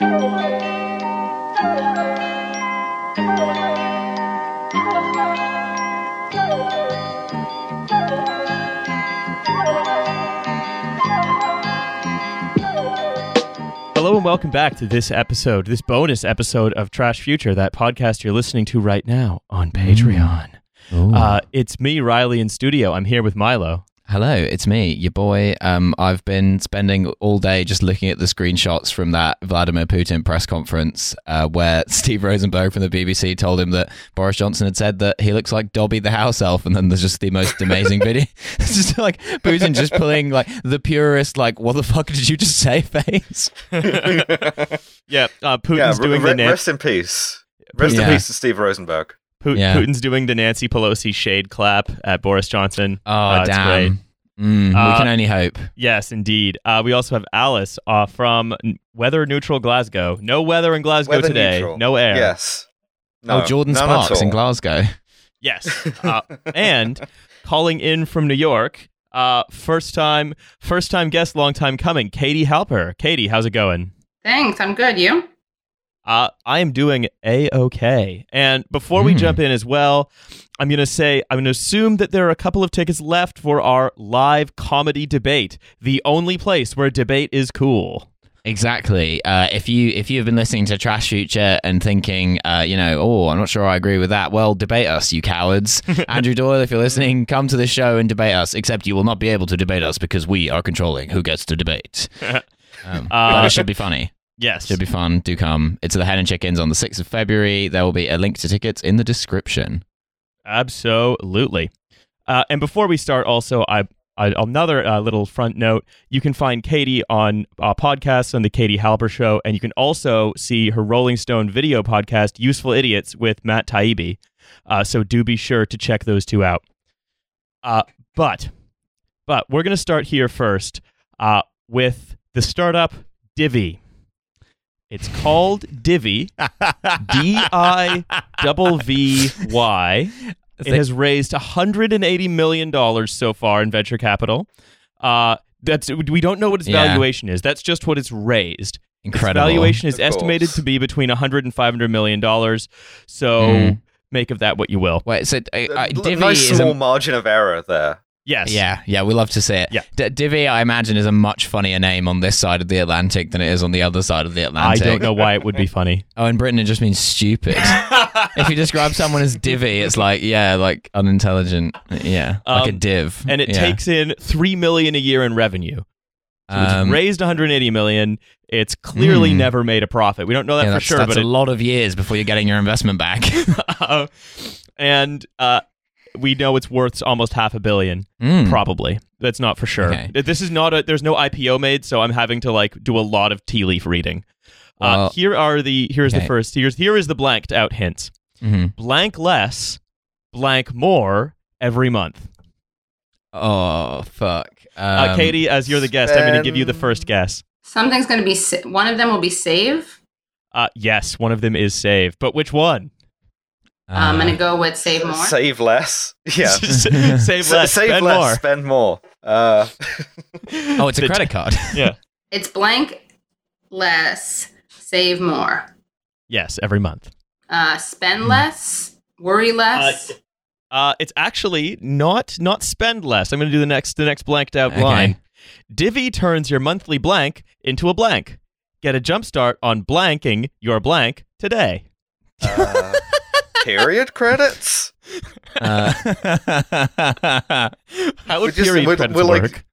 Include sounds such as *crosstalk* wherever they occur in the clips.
Hello and welcome back to this episode, this bonus episode of Trash Future, that podcast you're listening to right now on Patreon. Uh, it's me, Riley, in studio. I'm here with Milo. Hello, it's me, your boy. Um, I've been spending all day just looking at the screenshots from that Vladimir Putin press conference uh, where *laughs* Steve Rosenberg from the BBC told him that Boris Johnson had said that he looks like Dobby the house elf, and then there's just the most amazing video. *laughs* It's just like Putin just pulling like the purest, like, what the fuck did you just say *laughs* face? Yeah, uh, Putin's yeah, doing re- the Nan- rest in peace. Rest Yeah. in peace to Steve Rosenberg. Pu- Yeah. Putin's doing the Nancy Pelosi shade clap at Boris Johnson. Oh, Uh, it's great. damn. Mm, Uh, we can only hope. Yes, indeed. Uh, we also have Alice uh, from weather neutral Glasgow. No weather in Glasgow Weather today. neutral. No air. Yes. No, oh, Jordin Sparks in. Glasgow. Yes. *laughs* Uh, and calling in from New York, uh, first time, first time guest, long time coming, Katie Halper. Katie, how's it going? Thanks, I'm good. You? Uh, I am doing a okay. And before we Mm. jump in as well, I'm going to say I'm going to assume that there are a couple of tickets left for our live comedy debate, the only place where debate is cool. Exactly. Uh, if you if you have been listening to Trash Future and thinking, uh, you know, oh, I'm not sure I agree with that. Well, debate us, you cowards. *laughs* Andrew Doyle, if you're listening, come to the show and debate us. Except you will not be able to debate us because we are controlling who gets to debate. *laughs* Um, but it should be funny. Yes. Should be fun. Do come. It's the Hen and Chickens on the 6th of February. There will be a link to tickets in the description. Absolutely. Uh, and before we start, also, I, I another uh, little front note: you can find Katie on uh, podcasts on the Katie Halper Show, and you can also see her Rolling Stone video podcast, "Useful Idiots" with Matt Taibbi. Uh, so do be sure to check those two out. Uh, but, but we're gonna start here first uh, with the startup Divvy. It's called Divvy, *laughs* D I double V Y. It has raised 180 million dollars so far in venture capital. Uh, that's we don't know what its Yeah. valuation is. That's just what it's raised. Incredible. Its valuation is estimated to be between 100 and 500 million dollars. So Mm. make of that what you will. Wait, so uh, uh, L- Divvy nice is small a, margin of error there. Yes. Yeah, yeah, we love to see it. Yeah. D- Divvy, I imagine, is a much funnier name on this side of the Atlantic than it is on the other side of the Atlantic. I don't know why it would be funny. *laughs* Oh, in Britain, it just means stupid. if you describe someone as divvy, it's like, yeah, like unintelligent. Yeah, like a Um, div. and it Yeah. takes in three million a year in revenue. So it's Um, raised 180 million. It's clearly Mm. never made a profit. We don't know that yeah, for sure, but a lot of years before you're getting your investment back. Uh, *laughs* and uh, we know it's worth almost half a billion, Mm. probably. That's not for sure. Okay. This is not a. There's no IPO made, so I'm having to like do a lot of tea leaf reading. uh, here are the. Here's the first. Here's here is the blanked out hints. Mhm. Blank less, blank more every month. Oh fuck, Uh, Um, Katie, as you're the guest, I'm going to give you the first guess. Something's going to be. Sa- one of them will be save. Uh, yes, one of them is save, but which one? I'm uh, going to go with save more. Save less. *laughs* Yeah. save S- less, *laughs* save spend less, more. spend more. Uh, *laughs* Oh, it's a credit card. Yeah. It's blank less, save more. Yes, every month. Uh, spend less, worry less. Uh, it's actually not not spend less. I'm going to do the next the next blanked out Okay. line. Divvy turns your monthly blank into a blank. Get a jump start on blanking your blank today. Period credits. Uh, *laughs* How would We're just- period we're- credits we're like- work?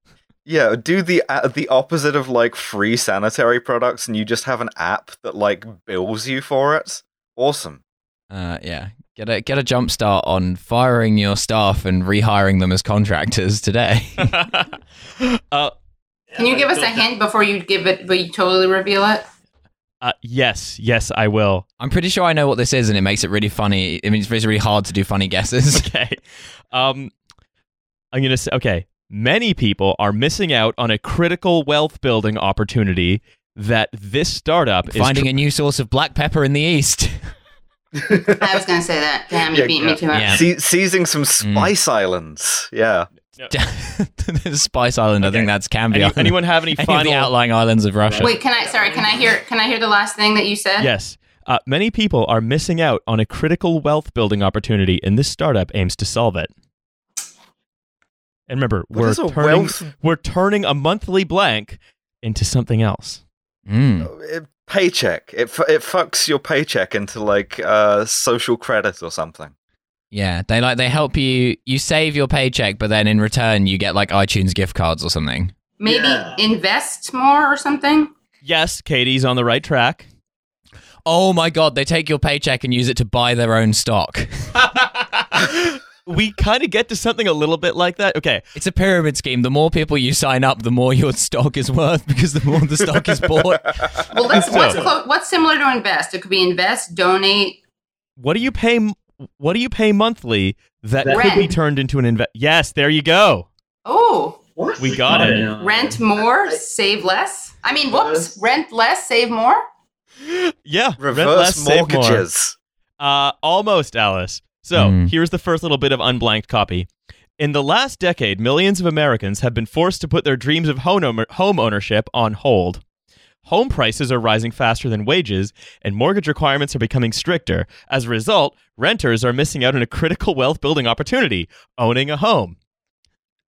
Yeah, do the uh, the opposite of like free sanitary products, and you just have an app that like bills you for it. Awesome. uh, yeah, get a get a jump start on firing your staff and rehiring them as contractors today. uh, *laughs* Can you give us a hint before you give it, but you totally reveal it? Uh, yes, yes, I will. I'm pretty sure I know what this is, and it makes it really funny. It means it's really hard to do funny guesses. *laughs* Okay. Um, I'm going to say, okay. Many people are missing out on a critical wealth building opportunity that this startup is Finding a new source of black pepper in the east. *laughs* I was going to say that. Damn, you Yeah, beat yeah. me to it. Yeah. Se- seizing some spice islands. Yeah. *laughs* Spice Island. I think that's Canby Any- anyone have any *laughs* Any of final the outlying islands of Russia? Wait, can I? Sorry, can I hear? Can I hear the last thing that you said? Yes. Uh, many people are missing out on a critical wealth building opportunity, and this startup aims to solve it. And remember, What we're turning, wealth- we're turning a monthly blank into something else. Mm. It- paycheck. It it fucks your paycheck into like uh social credit or something. Yeah, they like they help you. You save your paycheck, but then in return you get like iTunes gift cards or something. Maybe Yeah. invest more or something. Yes, Katie's on the right track. Oh my god, they take your paycheck and use it to buy their own stock. *laughs* we kind of get to something a little bit like that. Okay, It's a pyramid scheme. The more people you sign up, the more your stock is worth because the more the stock is bought. Well, that's *laughs* what's So- clo- what's similar to invest. It could be invest, donate. what do you pay? M- What do you pay monthly that could be turned into an invest? Yes, there you go. Oh, We got it. rent more, save less. I mean, whoops, rent less, save more. Yeah, rent Reverse less, save more. mortgages. Uh, almost, Alice. So Hmm. here's the first little bit of unblanked copy. In the last decade, millions of Americans have been forced to put their dreams of home, home ownership on hold. Home prices are rising faster than wages, and mortgage requirements are becoming stricter. As a result, renters are missing out on a critical wealth building opportunity owning a home.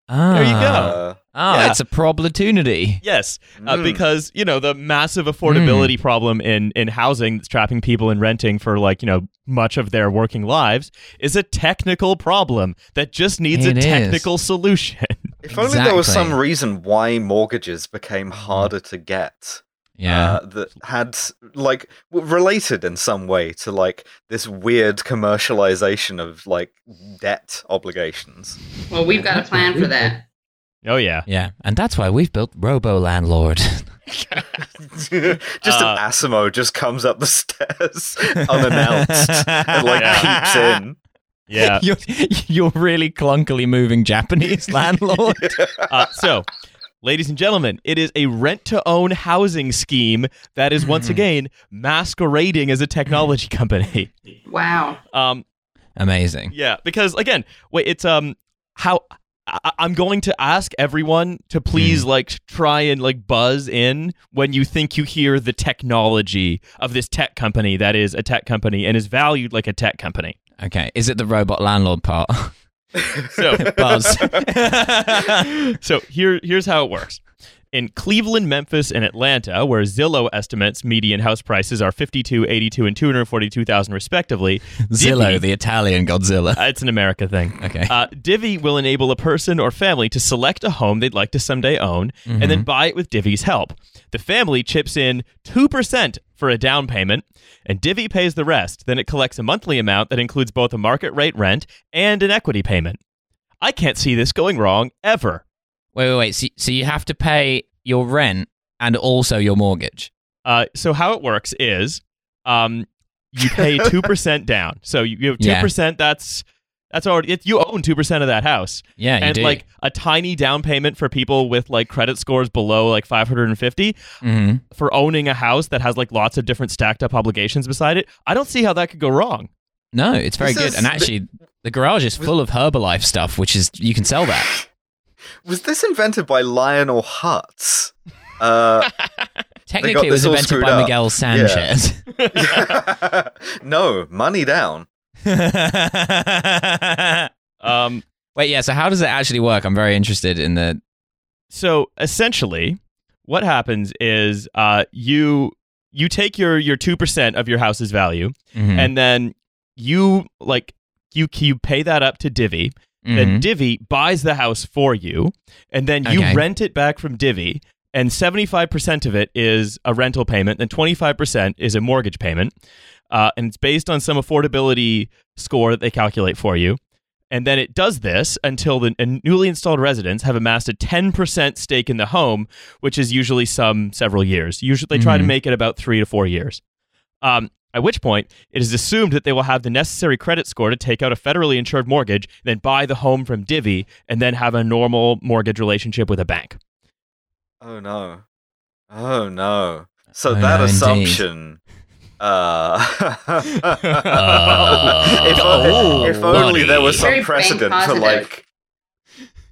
Ah. There you go. Oh, Yeah. it's a probability. Yes, uh, Mm. because you know the massive affordability problem in in housing that's trapping people in renting for like you know much of their working lives is a technical problem that just needs It a is. technical solution. if only there was some reason why mortgages became harder to get. Yeah. uh, that had like related in some way to like this weird commercialization of like debt obligations. Well, we've got a plan for that. oh yeah, yeah. And that's why we've built Robo Landlord. *laughs* just Uh, an Asimo just comes up the stairs *laughs* unannounced and like Yeah. peeps in. yeah. *laughs* you're, you're really clunkily moving Japanese landlord. Uh, so, ladies and gentlemen, it is a rent-to-own housing scheme that is once Mhm. again masquerading as a technology *laughs* company. Wow. Um, Amazing. Yeah, because again, wait, it's um how I- I'm going to ask everyone to please like try and like buzz in when you think you hear the technology of this tech company that is a tech company and is valued like a tech company. Okay. Is it the robot landlord part? *laughs* *laughs* So Buzz. *laughs* so here here's how it works. In Cleveland, Memphis, and Atlanta, where Zillow estimates median house prices are 52, 82, and 242,000 respectively, Zillow, Divvy- the Italian Godzilla. uh, it's an America thing. Okay. Uh, Divvy will enable a person or family to select a home they'd like to someday own and then buy it with Divvy's help. The family chips in 2% for a down payment, and Divvy pays the rest. Then it collects a monthly amount that includes both a market rate rent and an equity payment. I can't see this going wrong ever. Wait, wait, wait. So, so you have to pay your rent and also your mortgage. Uh, so how it works is um, you pay *laughs* 2% down. So you, you have 2%, Yeah. that's that's already it, you own 2% of that house. Yeah, and do. like a tiny down payment for people with like credit scores below like 550 hmm for owning a house that has like lots of different stacked up obligations beside it. I don't see how that could go wrong. No, it's very This good. is- And actually, the garage is full of Herbalife stuff, which is you can sell that. *laughs* Was this invented by Lionel Hutz? Uh, *laughs* Technically, it was invented by up. Miguel Sanchez. *laughs* no, money down. *laughs* Um, Wait, yeah. So how does it actually work? I'm very interested in the. so essentially, what happens is uh, you you take your your two percent of your house's value, Mhm, and then you like you you pay that up to Divvy. Then mhm. Divvy buys the house for you, and then you Okay. rent it back from Divvy. And seventy five percent of it is a rental payment, and twenty five percent is a mortgage payment, uh, and it's based on some affordability score that they calculate for you. And then it does this until the newly installed residents have amassed a 10% stake in the home, which is usually some several years. Usually they try to Mhm. make it about three to four years. Um, at which point, it is assumed that they will have the necessary credit score to take out a federally insured mortgage, then buy the home from Divvy, and then have a normal mortgage relationship with a bank. Oh no. Oh no. So Oh, that no, indeed. assumption. Uh, *laughs* if, Oh, if only there was some. Very precedent bank for like.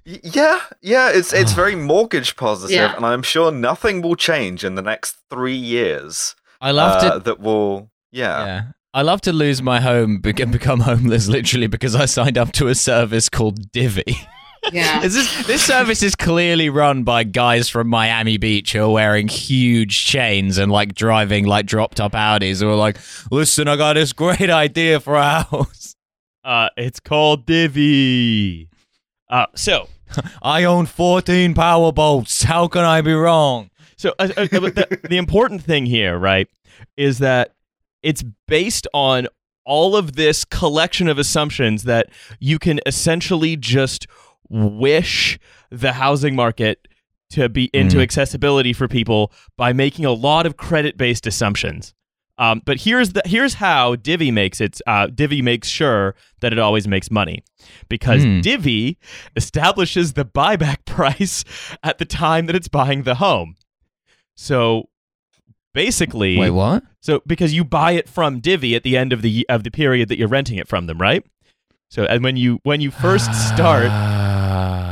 Yeah, yeah, it's it's very mortgage positive, Yeah. and I'm sure nothing will change in the next three years. I love uh, to. that will, yeah. Yeah. I love to lose my home be- and become homeless literally because I signed up to a service called Divvy. *laughs* Yeah. Is this this service is clearly run by guys from Miami Beach who are wearing huge chains and like driving like dropped up Audis who are like, listen, I got this great idea for a house. Uh, it's called Divvy. Uh, so *laughs* I own 14 power boats. How can I be wrong? So uh, uh, uh, the, the important thing here, right, is that it's based on all of this collection of assumptions that you can essentially just wish the housing market to be into Mm. accessibility for people by making a lot of credit-based assumptions. Um, but here's the here's how Divvy makes it. Uh, Divvy makes sure that it always makes money because Hmm. Divvy establishes the buyback *laughs* price at the time that it's buying the home. So basically, Wait, what? so because you buy it from Divvy at the end of the of the period that you're renting it from them, right? So and when you when you first start, *sighs* *laughs*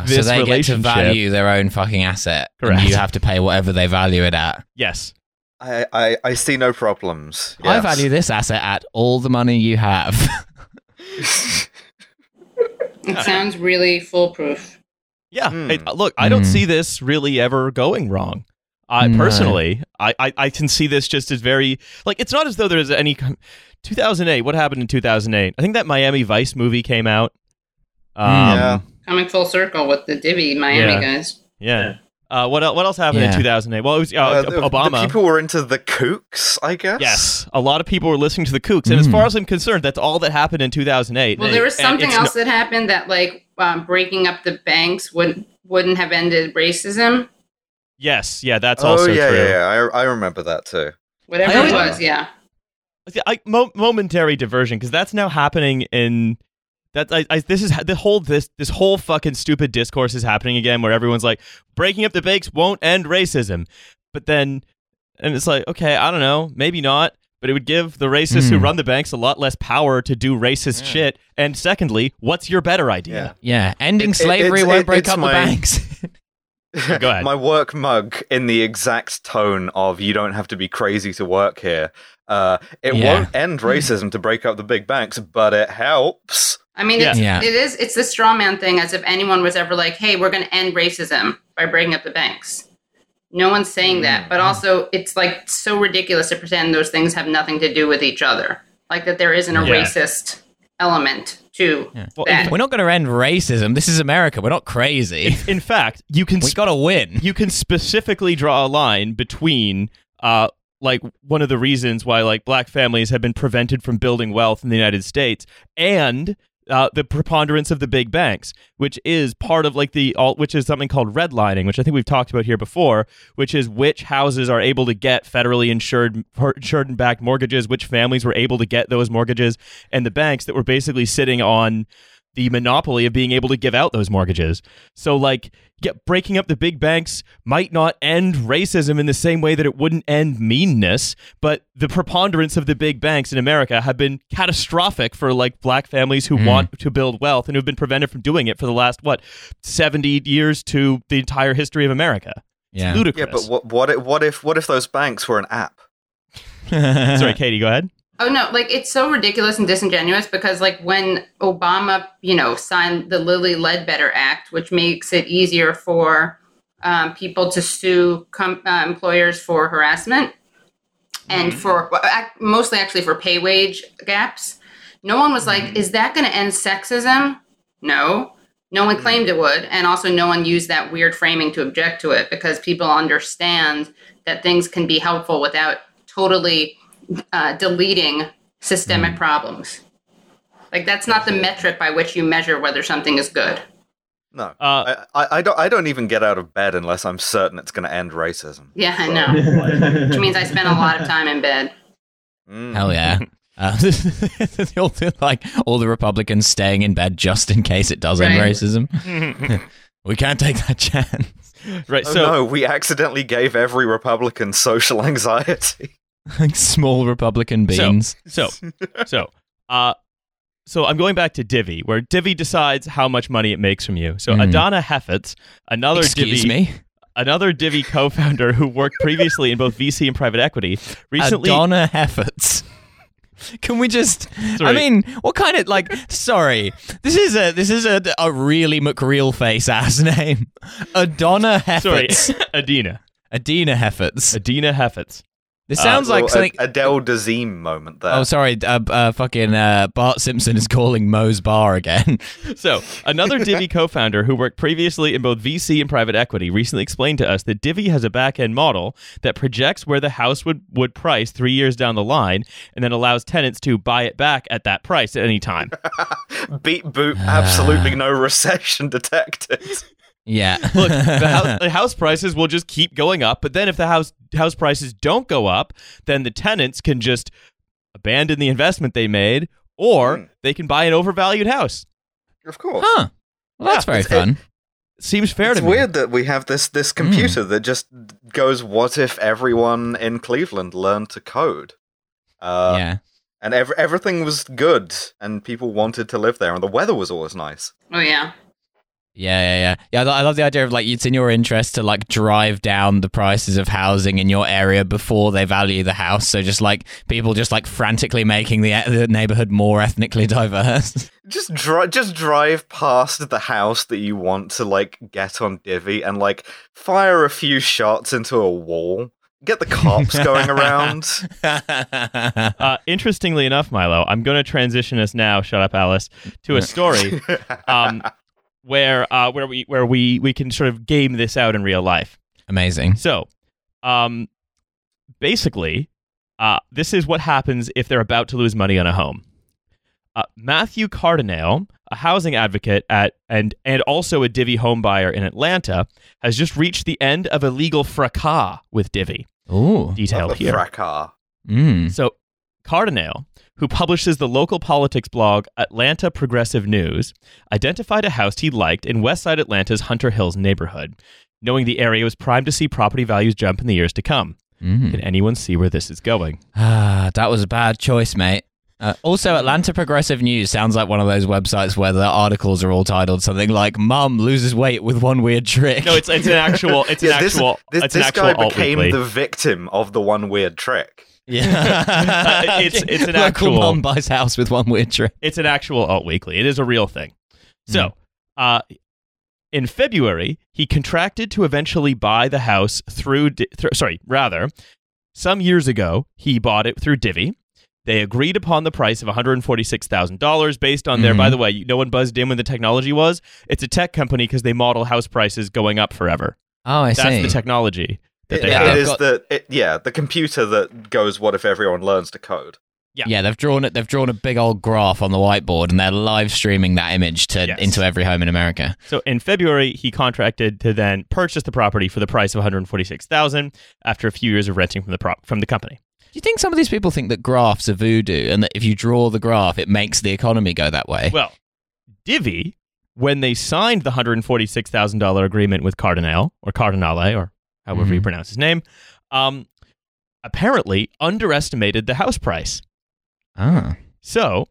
Ah, so this they get to value their own fucking asset. Correct. And you have to pay whatever they value it at. yes, I, I, I see no problems. I value this asset at all the money you have. *laughs* It sounds really foolproof. yeah. Hmm. It- look, I don't Hmm. see this really ever going wrong. I No. personally, I, I I can see this just as very like it's not as though there's any. 2008. What happened in 2008? I think that Miami Vice movie came out. Um, Yeah. Coming full circle with the Divvy Miami Yeah. guys. Yeah. Uh, what el- what else happened in 2008? Well, it was uh, Uh, the- the Obama. people were into the kooks, I guess. yes, a lot of people were listening to the Kooks, and as Mm. far as I'm concerned, that's all that happened in 2008. Well, there was something it's else that happened that like um, breaking up the banks wouldn't wouldn't have ended racism. yes, yeah, that's oh also yeah, true. yeah, yeah. I, I remember that too. Whatever I it always- was, yeah. Yeah, I, mo- momentary diversion because that's now happening in that. I, I, this is the whole this this whole fucking stupid discourse is happening again, where everyone's like breaking up the banks won't end racism, but then and it's like okay, I don't know, maybe not. But it would give the racists who Hmm. run the banks a lot less power to do racist Yeah. shit. And secondly, what's your better idea? yeah, ending It- it- slavery it's- won't break up my- the banks. *laughs* Go ahead. My work mug in the exact tone of "You don't have to be crazy to work here." Uh, it Yeah. won't end racism to break up the big banks, but it helps. I mean, Yeah. it's, Yeah. it is. It's the straw man thing, as if anyone was ever like, "Hey, we're going to end racism by breaking up the banks." No one's saying that, but also it's like so ridiculous to pretend those things have nothing to do with each other, like that there isn't a Yeah. racist element to Well, that. We're not going to end racism. This is America. We're not crazy. In fact, you can *laughs* we got to win. you can specifically draw a line between uh like one of the reasons why like black families have been prevented from building wealth in the United States and uh, the preponderance of the big banks, which is part of like the all, which is something called redlining, which I think we've talked about here before, which is which houses are able to get federally insured insured and backed mortgages, which families were able to get those mortgages, and the banks that were basically sitting on the monopoly of being able to give out those mortgages. So like get breaking up the big banks might not end racism in the same way that it wouldn't end meanness, but the preponderance of the big banks in America have been catastrophic for like black families who Mm. want to build wealth and who've been prevented from doing it for the last what 70 years to the entire history of America. It's Yeah. ludicrous. Yeah, but what what if, what if what if those banks were an app? *laughs* Sorry, Katie, go ahead. Oh no, like it's so ridiculous and disingenuous because like when Obama, you know, signed the Lilly Ledbetter Act, which makes it easier for um, people to sue com- uh, employers for harassment and for ac- mostly actually for pay wage gaps. No one was like, "Is that going to end sexism?" No, no one claimed it would, and also no one used that weird framing to object to it because people understand that things can be helpful without totally uh, deleting systemic problems. Like that's not the metric by which you measure whether something is good. No, Uh, I, I, I don't I don't even get out of bed unless I'm certain it's going to end racism. Yeah, I know. Which means I spend a lot of time in bed. Mm. Hell yeah. *laughs* Uh, all *laughs* the, like all the Republicans staying in bed just in case it does end racism. *laughs* we can't take that chance. right, Oh so no, we accidentally gave every Republican social anxiety. *laughs* Like small Republican beans. So, so, uh, so I'm going back to Divvy, where Divvy decides how much money it makes from you. So Mm. Adana Heffetz, another Excuse Divvy, me. another Divvy co-founder who worked previously in both VC and private equity, recently. Adonna Hefforts. Can we just? I mean, what kind of like? Sorry, this is a this is a, a really McReal face ass *laughs* name. Adonna sorry, Hefforts. *laughs* Adina, Adina Hefforts. Adina Heffetz. This sounds like Little something. Adele Dazeem moment there. Oh, sorry. Uh, uh, fucking uh, Bart Simpson is calling Moe's bar again. *laughs* So, another Divvy co founder who worked previously in both VC and private equity recently explained to us that Divvy has a back end model that projects where the house would, would price three years down the line and then allows tenants to buy it back at that price at any time. *laughs* Beat boop. Absolutely *sighs* no recession detected. *laughs* yeah. *laughs* Look, the house, *laughs* the house prices will just keep going up, but then if the house house prices don't go up, then the tenants can just abandon the investment they made or Hmm. they can buy an overvalued house. Of course. Huh. Well, that's Yeah, very it's- fun. Seems fair it's to me. weird that we have this this computer that just goes, "What if everyone in Cleveland learned to code?" Uh, yeah. and ev- everything was good, and people wanted to live there, and the weather was always nice. Oh yeah. Yeah, yeah, yeah. Yeah, I love the idea of like it's in your interest to like drive down the prices of housing in your area before they value the house. So just like people just like frantically making the, the neighborhood more ethnically *laughs* diverse. Just drive, just drive past the house that you want to like get on divvy and like fire a few shots into a wall. Get the cops going around. *laughs* Uh, interestingly enough, Milo, I'm going to transition us now. Shut up, Alice. To a story *laughs* um, where uh, where we where we we can sort of game this out in real life. Amazing. So, um, basically, uh, this is what happens if they're about to lose money on a home. Uh, Matthew Cardinale, a housing advocate at and and also a Divvy home buyer in Atlanta, has just reached the end of a legal fracas with Divvy. Ooh. Detailed here. fracas. Mm. So, Cardinale, who publishes the local politics blog Atlanta Progressive News, identified a house he liked in Westside Atlanta's Hunter Hills neighborhood, knowing the area was primed to see property values jump in the years to come. Mm. Can anyone see where this is going? *sighs* Ah, that was a bad choice, mate. Uh, also, Atlanta Progressive News sounds like one of those websites where the articles are all titled something like "Mum loses weight with one weird trick." No, it's it's an actual it's an *laughs* Yeah, this, actual this, it's an this actual guy alt became weekly. the victim of the one weird trick. Yeah, *laughs* It's- *laughs* it's an local actual- mum buys house with one weird trick. It's an actual alt weekly. It is a real thing. So, uh, in February, he contracted to eventually buy the house through. Di- thr- sorry, rather, some years ago, he bought it through Divvy. They agreed upon the price of $146,000 based on their, Mhm. by the way, you- no one buzzed in when the technology was. It's a tech company because they model house prices going up forever. Oh, I see. That's see. the technology that they it have. I've got- the it, yeah the computer that goes. What if everyone learns to code? Yeah. yeah, they've drawn it. They've drawn a big old graph on the whiteboard, and they're live streaming that image to Yes. into every home in America. So in February, he contracted to then purchase the property for the price of 146,000 after a few years of renting from the prop from the company. Do you think some of these people think that graphs are voodoo, and that if you draw the graph, it makes the economy go that way? Well, Divvy, when they signed the $146,000 agreement with Cardinale or Cardinale or however you Mhm. pronounce his name, um, apparently underestimated the house price. ah, So,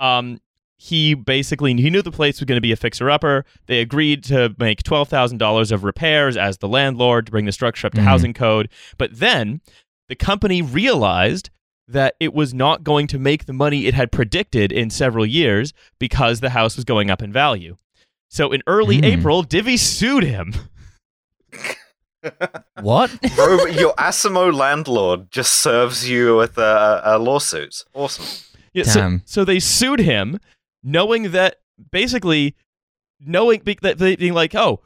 um, he basically he knew the place was going to be a fixer upper. They agreed to make twelve thousand dollars of repairs as the landlord to bring the structure up to Mhm. housing code. But then the company realized that it was not going to make the money it had predicted in several years because the house was going up in value. So in early Hmm. April, Divvy sued him. *laughs* what? *laughs* Bro, your Asimo landlord just serves you with a, a lawsuit. Awesome. Yeah, so, Damn. so they sued him, knowing that basically, knowing be- that they being like, oh,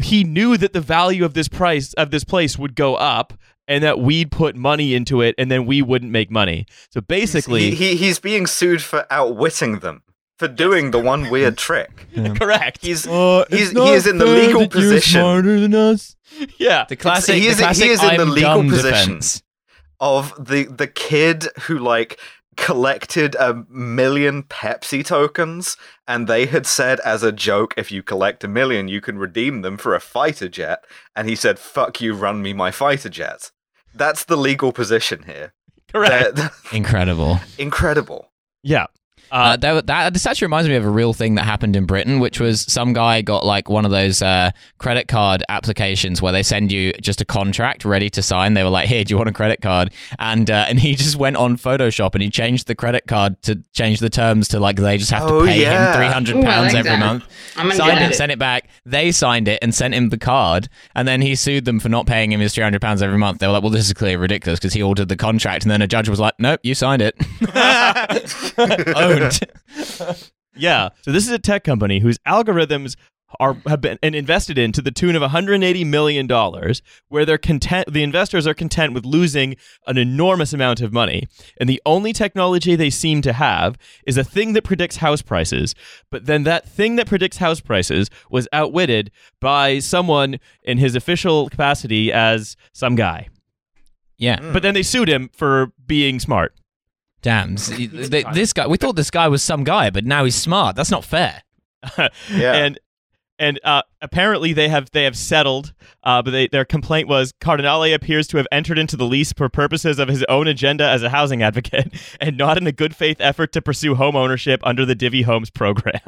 he knew that the value of this price of this place would go up, and that we'd put money into it, and then we wouldn't make money. So basically, he, he he's being sued for outwitting them for doing the one weird *laughs* trick. correct. He's oh, he's he is in the legal position than us. yeah, The classic. he is- the classic he is in the I'm legal dumb position. defense. of the the kid who like collected a million Pepsi tokens and they had said as a joke if you collect a million you can redeem them for a fighter jet and he said fuck you run me my fighter jet. That's the legal position here. correct. They're- *laughs* Incredible. incredible. Yeah. Uh, that, that this actually reminds me of a real thing that happened in Britain, which was some guy got like one of those uh, credit card applications where they send you just a contract ready to sign. They were like, "Here, do you want a credit card?" And uh, *laughs* and he just went on Photoshop and he changed the credit card to change the terms to like they just have Oh, to pay yeah. him three hundred pounds like every that. month. I'm gonna Signed get it, it. sent it back. They signed it and sent him the card, and then he sued them for not paying him his three hundred pounds every month. They were like, "Well, this is clearly ridiculous because he ordered the contract," and then a judge was like, "Nope, you signed it." *laughs* *laughs* *laughs* Yeah. So this is a tech company whose algorithms are have been and invested in to the tune of 180 million dollars, where they're content. The investors are content with losing an enormous amount of money, and the only technology they seem to have is a thing that predicts house prices. But then that thing that predicts house prices was outwitted by someone in his official capacity as some guy. Yeah. But then they sued him for being smart. Damn. s- *laughs* This guy, we thought this guy was some guy, but now he's smart. That's not fair. *laughs* Yeah. and and uh, apparently they have they have settled, uh, but they, their complaint was Cardinale appears to have entered into the lease for purposes of his own agenda as a housing advocate, *laughs* and not in a good faith effort to pursue home ownership under the Divvy Homes program.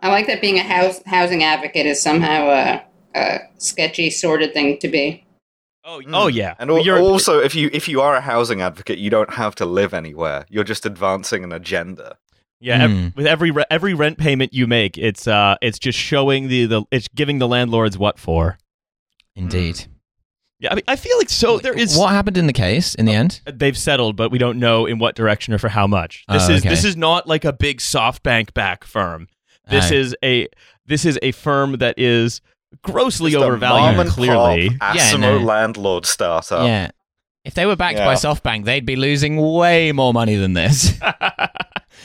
I like that being a house housing advocate is somehow a, a sketchy, sordid thing to be. Oh, oh yeah, And al- You're- also, if you if you are a housing advocate, you don't have to live anywhere. You're just advancing an agenda. yeah. ev- Hmm. with every re- every rent payment you make, it's uh, it's just showing the the it's giving the landlords what for. Indeed. Yeah, I mean, I feel like so there is What happened in the case in the end? they've settled, but we don't know in what direction or for how much. This Oh, is okay. this is not like a big SoftBank back firm. This Oh. is a this is a firm that is grossly Just overvalued. mom and Clearly, pop Yeah, no. landlord startup. Yeah. If they were backed Yeah. by SoftBank, they'd be losing way more money than this. *laughs*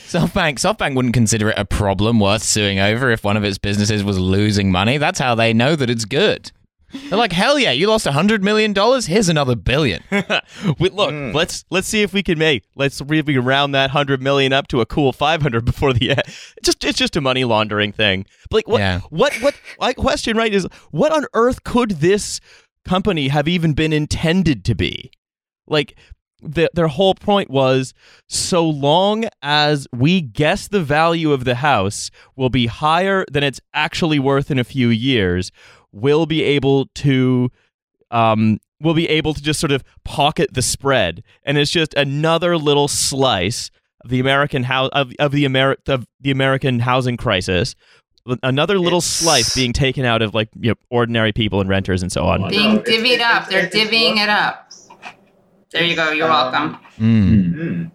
SoftBank, SoftBank wouldn't consider it a problem worth suing over if one of its businesses was losing money. That's how they know that it's good. They're like, hell yeah, you lost a hundred million dollars. Here's another billion. *laughs* Wait, look, Mm. let's let's see if we can make let's really round that hundred million up to a cool five hundred *laughs* before the end. It's just it's just a money laundering thing. But like what Yeah. what what my question right is what on earth could this company have even been intended to be? Like the, their whole point was so long as we guess the value of the house will be higher than it's actually worth in a few years, we'll be able to um, we'll be able to just sort of pocket the spread, and it's just another little slice of the American house of, of the Ameri- of the American housing crisis. Another little It's- slice being taken out of like you know, ordinary people and renters and so on. Being divvied up. They're divvying it up. There you go. You're welcome. Mm.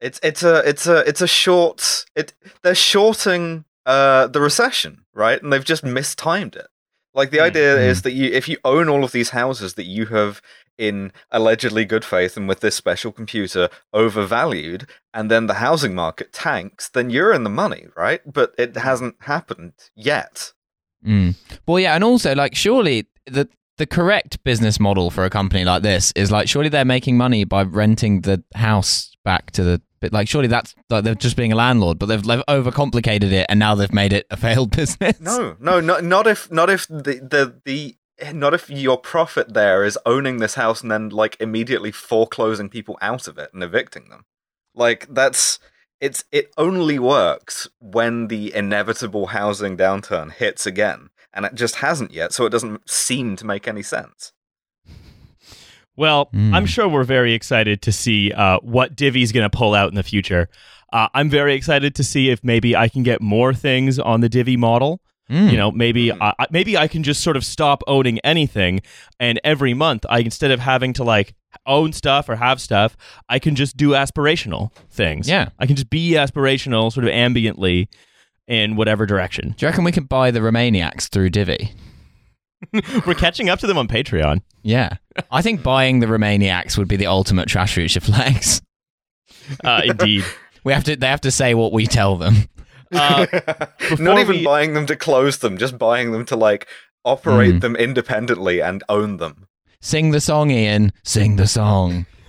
It's it's a it's a it's a short it they're shorting uh the recession, right? And they've just mistimed it. Like the idea Mm. is that you if you own all of these houses that you have in allegedly good faith and with this special computer overvalued and then the housing market tanks, then you're in the money, right? But it hasn't happened yet. Mm. Well, yeah, and also like surely the the correct business model for a company like this is like surely they're making money by renting the house back to the but like surely that's like they're just being a landlord, but they've, they've overcomplicated it and now they've made it a failed *laughs* business. No, no, not not if not if the the the not if your profit there is owning this house and then like immediately foreclosing people out of it and evicting them. Like that's it's it only works when the inevitable housing downturn hits again, and it just hasn't yet, so it doesn't seem to make any sense. Well, Mm. I'm sure we're very excited to see uh, what Divvy's going to pull out in the future. Uh, I'm very excited to see if maybe I can get more things on the Divvy model. Mm. You know, maybe Mm. I I- maybe I can just sort of stop owning anything, and every month I instead of having to like own stuff or have stuff, I can just do aspirational things. Yeah. I can just be aspirational, sort of ambiently, in whatever direction. Do you reckon we can buy the Remainiacs through Divvy? *laughs* We're catching up to them on Patreon. Yeah. I think buying the Remainiacs would be the ultimate trash future flex. *laughs* Uh, indeed. We have to they have to say what we tell them. *laughs* Uh, Not even we- buying them to close them, just buying them to like operate Mm. them independently and own them. Sing the song, Ian. Sing the song. *laughs*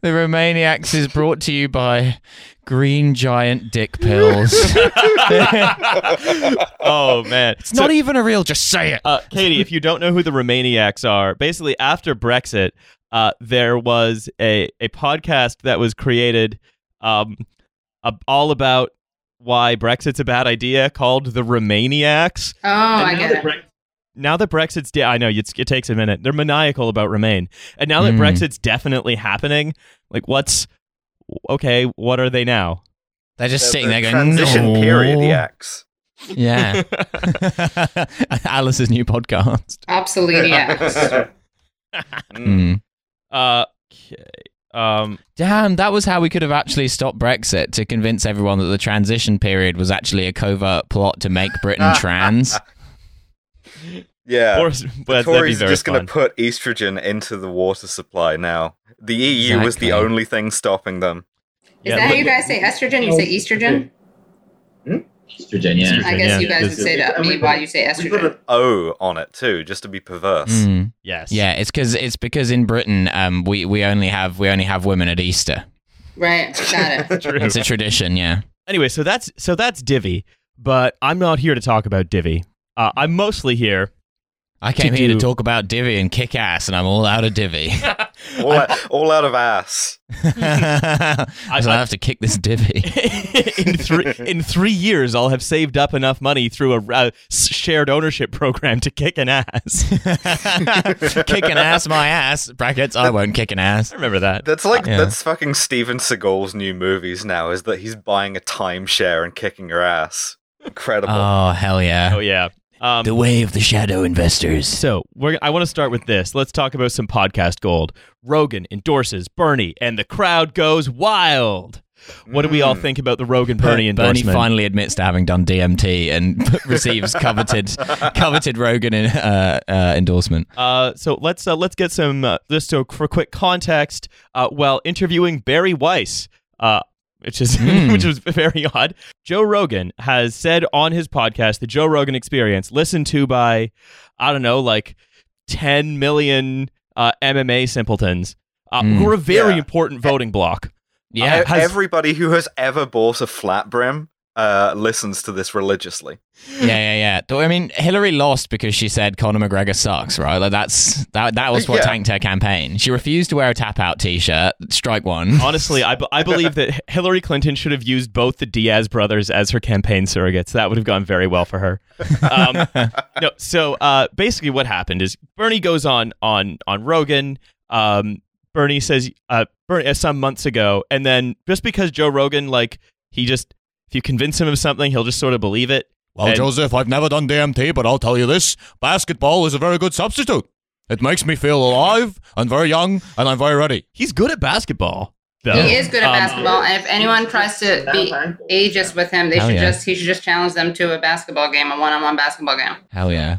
The Remainiacs is brought to you by Green Giant Dick Pills. *laughs* oh man, it's not even a real, just say it. Uh, Katie, if you don't know who the Remainiacs are, basically after Brexit, uh, there was a a podcast that was created um, uh, all about why Brexit's a bad idea called the Romaniacs. Oh, And I get it. Bre- now that Brexit's, de- I know it's, it takes a minute. They're maniacal about Remain, and now that Mm. Brexit's definitely happening, like what's okay? What are they now? They're just The- sitting the there going, transition no. period, the X. Yeah. *laughs* *laughs* Alice's new podcast. Absolutely, Yeah. Mm. Uh, okay. Um, Damn, that was how we could have actually stopped Brexit to convince everyone that the transition period was actually a covert plot to make Britain *laughs* trans. Yeah. or, but that'd Tories are just going to put estrogen into the water supply now. The EU was the only thing stopping them. Is Yeah, that how you guys say estrogen? You say estrogen? Estrogen, yeah. Estrogen. I guess yeah. you guys would say that. And we Me, put- why you say estrogen? we put an O on it too, just to be perverse. Mm. Yes. Yeah, it's because it's because in Britain, um, we, we only have we only have women at Easter. Right. Got it. *laughs* It's a tradition, yeah. Anyway, so that's so that's Divvy, but I'm not here to talk about Divvy. Uh, I'm mostly here. I came To here do- to talk about Divvy and kick ass, and I'm all out of Divvy. *laughs* *laughs* All, out, all out of ass. so I, I- have to kick this Divvy. *laughs* in three in three years, I'll have saved up enough money through a uh, shared ownership program to kick an ass. kick an ass, my ass. Brackets. I won't kick an ass. I remember that. That's like Yeah. that's fucking Steven Seagal's new movies now. Is that he's buying a timeshare and kicking her ass? Incredible. Oh hell yeah! Oh yeah. Um, The way of the shadow investors. So we're, I want to start with this. Let's talk about some podcast gold. Rogan endorses Bernie, and the crowd goes wild. What do we all Mm. think about the Rogan Bernie endorsement? Bernie finally admits to having done DMT and *laughs* receives coveted *laughs* coveted Rogan in, uh, uh, endorsement. Uh, so let's uh, let's get some uh, just so for quick context. Uh, while interviewing Bari Weiss, uh, which is *laughs* Mm. which was very odd, Joe Rogan has said on his podcast, the Joe Rogan Experience, listened to by I don't know, like ten million uh, MMA simpletons, uh, Mm. who are a very Yeah. important voting block. Yeah, E- has- Everybody who has ever bought a flat brim uh, listens to this religiously. yeah, yeah, yeah. I mean, Hillary lost because she said Conor McGregor sucks, right? Like that's that that was what Yeah. tanked her campaign. She refused to wear a tap out T-shirt. Strike one. *laughs* Honestly, I, I believe that Hillary Clinton should have used both the Diaz brothers as her campaign surrogates. That would have gone very well for her. Um, *laughs* no, so uh, basically, what happened is Bernie goes on on on Rogan. Um, Bernie says uh, Bernie, uh, some months ago, and then just because Joe Rogan, like he just if you convince him of something, he'll just sort of believe it. Well, And- Joseph, I've never done DMT, but I'll tell you this basketball is a very good substitute. It makes me feel alive and very young, and I'm very ready. He's good at basketball. Though. He is good at Um, basketball, and if anyone tries to be ageist with him, they Hell should yeah. just he should just challenge them to a basketball game, a one-on-one basketball game. Hell yeah.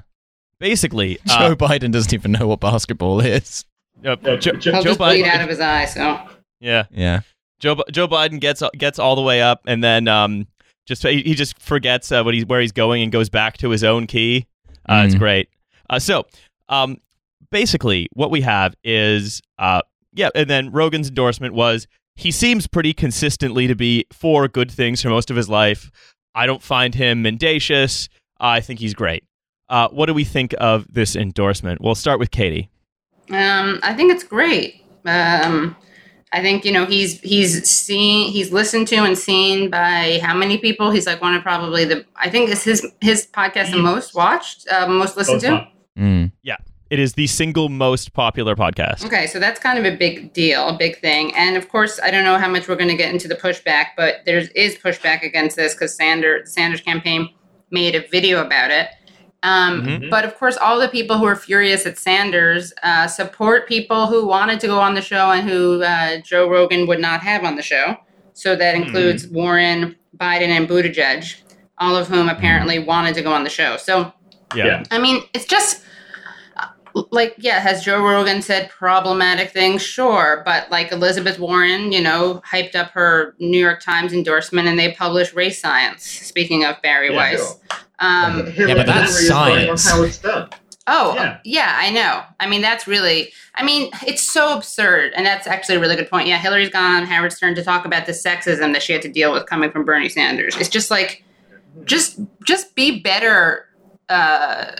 Basically, *laughs* Joe uh, Biden doesn't even know what basketball is. uh, Yeah, Joe, Joe- He'll Joe just bleed out of his eye. So yeah. Yeah. Joe Joe Biden gets gets all the way up, and then um, just he, he just forgets uh, what he's where he's going and goes back to his own key. Uh, It's Mm. great. Uh, so, um, basically, what we have is uh, yeah, and then Rogan's endorsement was he seems pretty consistently to be for good things for most of his life. I don't find him mendacious. I think he's great. Uh, what do we think of this endorsement? We'll start with Katie. um, I think it's great. Um, I think you know he's he's seen he's listened to and seen by how many people? He's like one of probably the I think is his his podcast the most watched, uh, most listened to. Mm. It is the single most popular podcast. Okay, so that's kind of a big deal, a big thing. And of course, I don't know how much we're going to get into the pushback, but there is pushback against this because Sanders, Sanders campaign made a video about it. Um, Mhm. But of course, all the people who are furious at Sanders uh, support people who wanted to go on the show and who uh, Joe Rogan would not have on the show. So that includes Warren, Biden, and Buttigieg, all of whom apparently wanted to go on the show. So Yeah. Yeah. I mean, it's just uh, like, yeah, has Joe Rogan said problematic things? Sure. But like Elizabeth Warren, you know, hyped up her New York Times endorsement and they published race science. Speaking of Bari Yeah, Weiss. Um, Yeah, but that's science. How it's done. oh, Yeah. yeah, I know. I mean, that's really, I mean, it's so absurd. And that's actually a really good point. Yeah, Hillary's gone on Howard Stern to talk about the sexism that she had to deal with coming from Bernie Sanders. It's just like, just just be better uh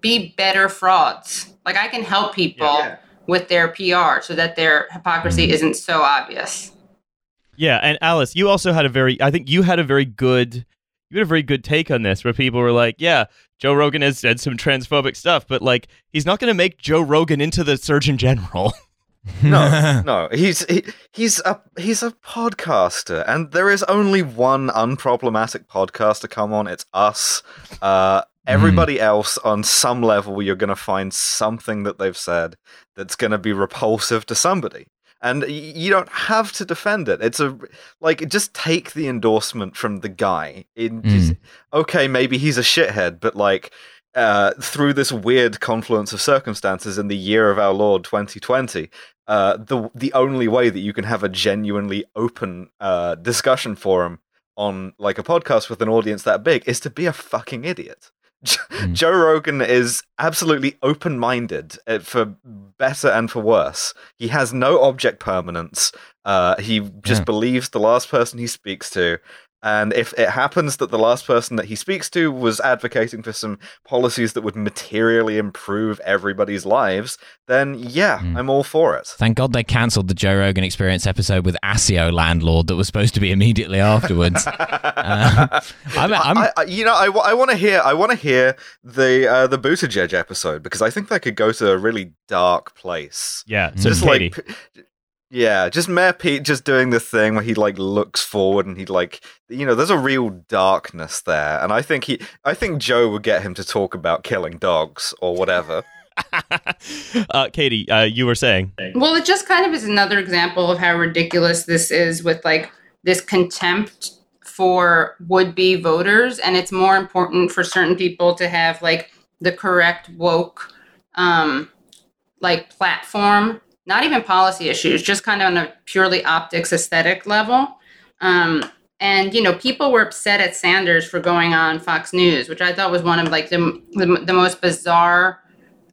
be better frauds like i can help people Yeah. with their PR so that their hypocrisy isn't so obvious. Yeah, and Alice, you also had a very I think you had a very good you had a very good take on this where people were like, yeah, Joe Rogan has said some transphobic stuff, but like he's not going to make Joe Rogan into the Surgeon General. *laughs* No, *laughs* no, he's he, he's a he's a podcaster, and there is only one unproblematic podcast to come on. It's us. Uh, everybody else, on some level, you're going to find something that they've said that's going to be repulsive to somebody, and you don't have to defend it. It's a like just take the endorsement from the guy. In just- okay, maybe he's a shithead, but like uh, through this weird confluence of circumstances in the year of our Lord 2020, uh, the the only way that you can have a genuinely open uh, discussion forum on like a podcast with an audience that big is to be a fucking idiot. Mm. Joe Rogan is absolutely open minded for better and for worse. He has no object permanence. Uh, he just Yeah. believes the last person he speaks to. And if it happens that the last person that he speaks to was advocating for some policies that would materially improve everybody's lives, then yeah, Mm. I'm all for it. Thank God they cancelled the Joe Rogan Experience episode with ASIO landlord that was supposed to be immediately afterwards. *laughs* Uh, *laughs* I'm, I'm, I, I, you know, I, want to hear. I want to hear the uh, the Buttigieg episode because I think that could go to a really dark place. yeah, so just Katie, like, p- yeah, just Mayor Pete just doing the thing where he like looks forward and he like, you know, there's a real darkness there, and I think he, I think Joe would get him to talk about killing dogs or whatever. *laughs* uh, Katie, uh, you were saying, Well, it just kind of is another example of how ridiculous this is with like this contempt for would be voters. And it's more important for certain people to have like the correct woke, um, like platform, not even policy issues, just kind of on a purely optics aesthetic level. Um, and you know, people were upset at Sanders for going on Fox News, which I thought was one of like the the, the most bizarre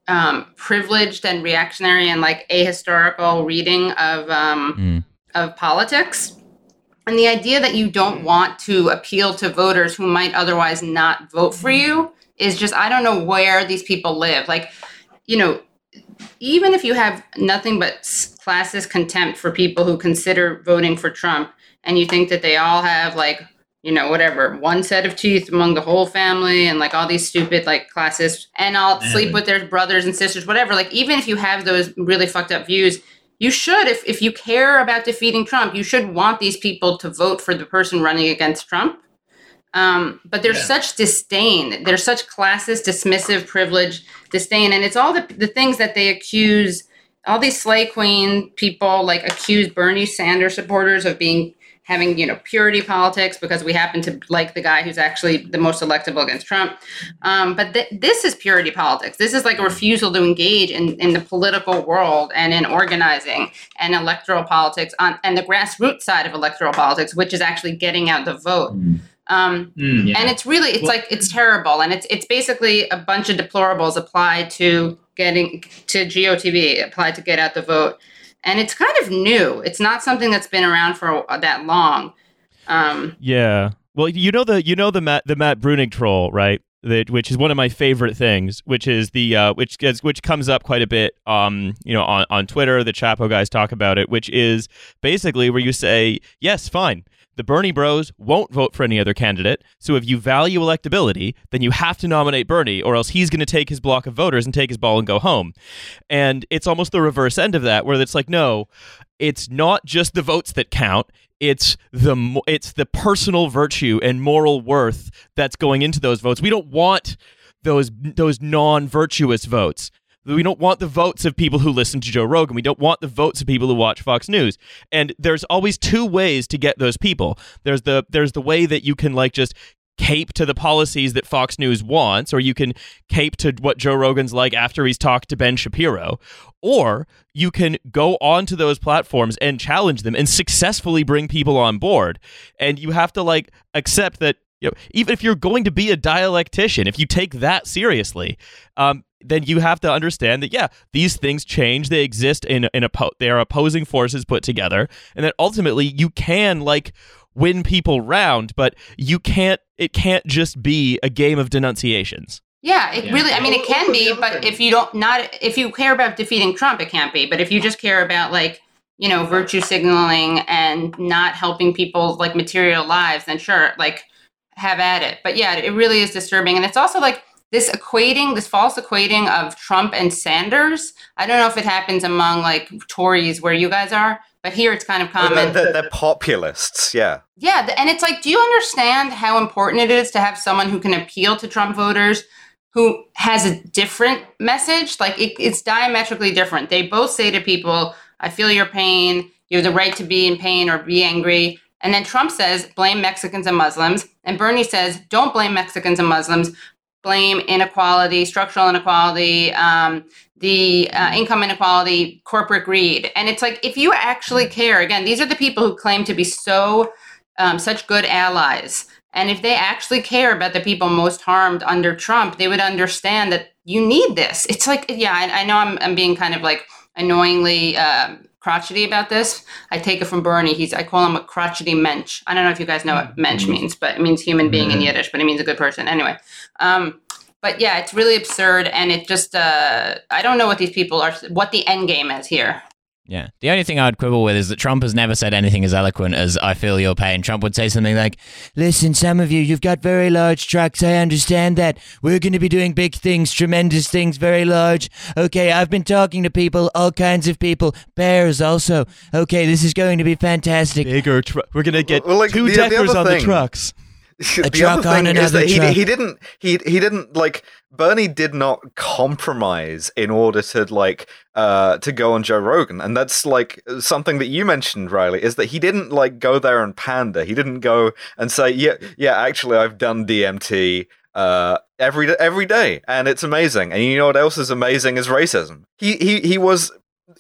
um, privileged and reactionary and like ahistorical reading of um, Mm. of politics. And the idea that you don't want to appeal to voters who might otherwise not vote for you is just I don't know where these people live. Like, you know, even if you have nothing but classist contempt for people who consider voting for Trump, and you think that they all have like you know, whatever, one set of teeth among the whole family and like all these stupid like classist and I'll sleep Mhm. with their brothers and sisters, whatever. Like even if you have those really fucked up views, you should, if if you care about defeating Trump, you should want these people to vote for the person running against Trump. Um, but there's Yeah. such disdain. There's such classist, dismissive, privilege, disdain, and it's all the the things that they accuse all these slay queen people like accuse Bernie Sanders supporters of being having you know purity politics because we happen to like the guy who's actually the most electable against Trump. Um, but th- this is purity politics. This is like a refusal to engage in, in the political world and in organizing and electoral politics on and the grassroots side of electoral politics, which is actually getting out the vote. Um, Mm, yeah. and it's really it's Well- like it's terrible and it's it's basically a bunch of deplorables applied to getting to GOTV applied to get out the vote and it's kind of new it's not something that's been around for that long um yeah. Well, you know the you know the Matt the Matt Bruenig troll, right? That which is one of my favorite things, which is the uh, which gets which comes up quite a bit, um, you know, on on Twitter. The Chapo guys talk about it, which is basically where you say, yes, fine. The Bernie Bros won't vote for any other candidate. So if you value electability, then you have to nominate Bernie, or else he's going to take his block of voters and take his ball and go home. And it's almost the reverse end of that, where it's like, no, it's not just the votes that count. It's the it's the personal virtue and moral worth that's going into those votes. We don't want those those non-virtuous votes. We don't want the votes of people who listen to Joe Rogan. We don't want the votes of people who watch Fox News. And there's always two ways to get those people. There's the there's the way that you can like just cape to the policies that Fox News wants, or you can cape to what Joe Rogan's like after he's talked to Ben Shapiro, or you can go onto those platforms and challenge them and successfully bring people on board. And you have to like accept that you know, even if you're going to be a dialectician, if you take that seriously, um, then you have to understand that yeah, these things change. They exist in in a they are opposing forces put together, and that ultimately you can like win people round, but you can't. It can't just be a game of denunciations. Yeah, it Yeah. really. I mean, it can be, but if you don't not if you care about defeating Trump, it can't be. But if you just care about like you know virtue signaling and not helping people like material lives, then sure, like have at it. But yeah, it really is disturbing, and it's also like this equating, this false equating of Trump and Sanders. I don't know if it happens among like Tories where you guys are, but here it's kind of common. they're, they're populists, yeah. Yeah, and it's like, do you understand how important it is to have someone who can appeal to Trump voters who has a different message? Like, it, it's diametrically different. They both say to people, I feel your pain. You have the right to be in pain or be angry. And then Trump says, blame Mexicans and Muslims. And Bernie says, don't blame Mexicans and Muslims. Blame inequality, structural inequality, um, the uh, income inequality, corporate greed. And it's like, if you actually care, again, these are the people who claim to be so um, such good allies. And if they actually care about the people most harmed under Trump, they would understand that you need this. It's like, yeah, I, I know I'm, I'm being kind of like annoyingly um crotchety about this. I take it from Bernie. He's I call him a crotchety mensch. I don't know if you guys know what mensch means, but it means human being in Yiddish, but it means a good person. Anyway, um, but yeah, it's really absurd, and it just uh, I don't know what these people are, what the end game is here. Yeah. The only thing I'd quibble with is that Trump has never said anything as eloquent as I feel your pain. Trump would say something like, Listen, some of you, you've got very large trucks. I understand that. We're going to be doing big things, tremendous things, very large. Okay, I've been talking to people, all kinds of people, bears also. Okay, this is going to be fantastic. Bigger. Tr- we're gonna get Well, like, two the- the deckers other on the trucks. *laughs* the truck other thing is that he, truck. he didn't he he didn't like Bernie did not compromise in order to like uh to go on Joe Rogan. And that's like something that you mentioned Riley is that he didn't like go there and pander. He didn't go and say yeah yeah actually I've done DMT uh every every day and it's amazing. And you know what else is amazing is racism. He he he was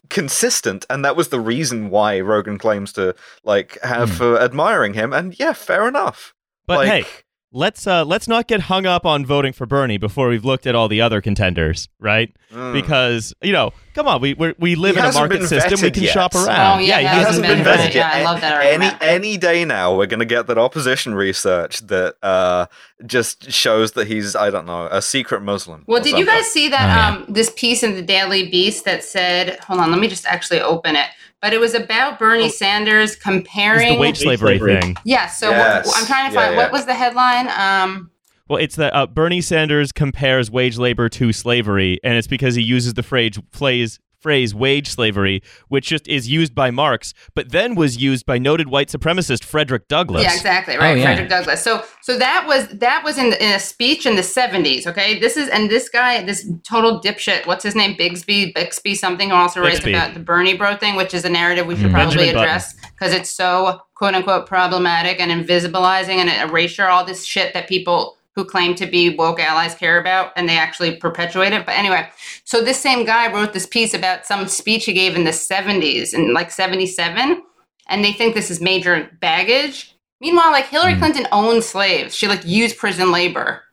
consistent and that was the reason why Rogan claims to like have Hmm. for admiring him. And yeah fair enough But like, hey, let's uh, let's not get hung up on voting for Bernie before we've looked at all the other contenders, right? mm. Because you know, come on, we we're, we live in a market system. We can yet. shop around. Oh, yeah, he he he hasn't hasn't been been vetted. vetted vetted. yet. Yeah, I love that Any argument. any day now, we're going to get that opposition research that uh, just shows that he's I don't know a secret Muslim. Well, or did you guys see that Oh, yeah. um this piece in the Daily Beast that said, hold on, let me just actually open it. But it was about Bernie Oh. Sanders comparing the wage slavery slavery. thing. Yeah, so Yes. what, I'm trying to Yeah, find yeah. what was the headline? Um Well, it's that uh, Bernie Sanders compares wage labor to slavery, and it's because he uses the phrase phrase phrase wage slavery, which just is used by Marx, but then was used by noted white supremacist Frederick Douglass. Yeah, exactly. Right, Oh, yeah. Frederick Douglass. So, so that was that was in, in a speech in the '70s. Okay, this is and this guy, this total dipshit. What's his name? Bigsby, Bixby, something. Who also writes Bixby. about the Bernie Bro thing, which is a narrative we should Mm. probably Benjamin address because it's so quote unquote problematic and invisibilizing and erasure all this shit that people who claim to be woke allies care about and they actually perpetuate it. But anyway, so this same guy wrote this piece about some speech he gave in the 70s in like 77 and they think this is major baggage. Meanwhile, like Hillary Mm. Clinton owned slaves. She like used prison labor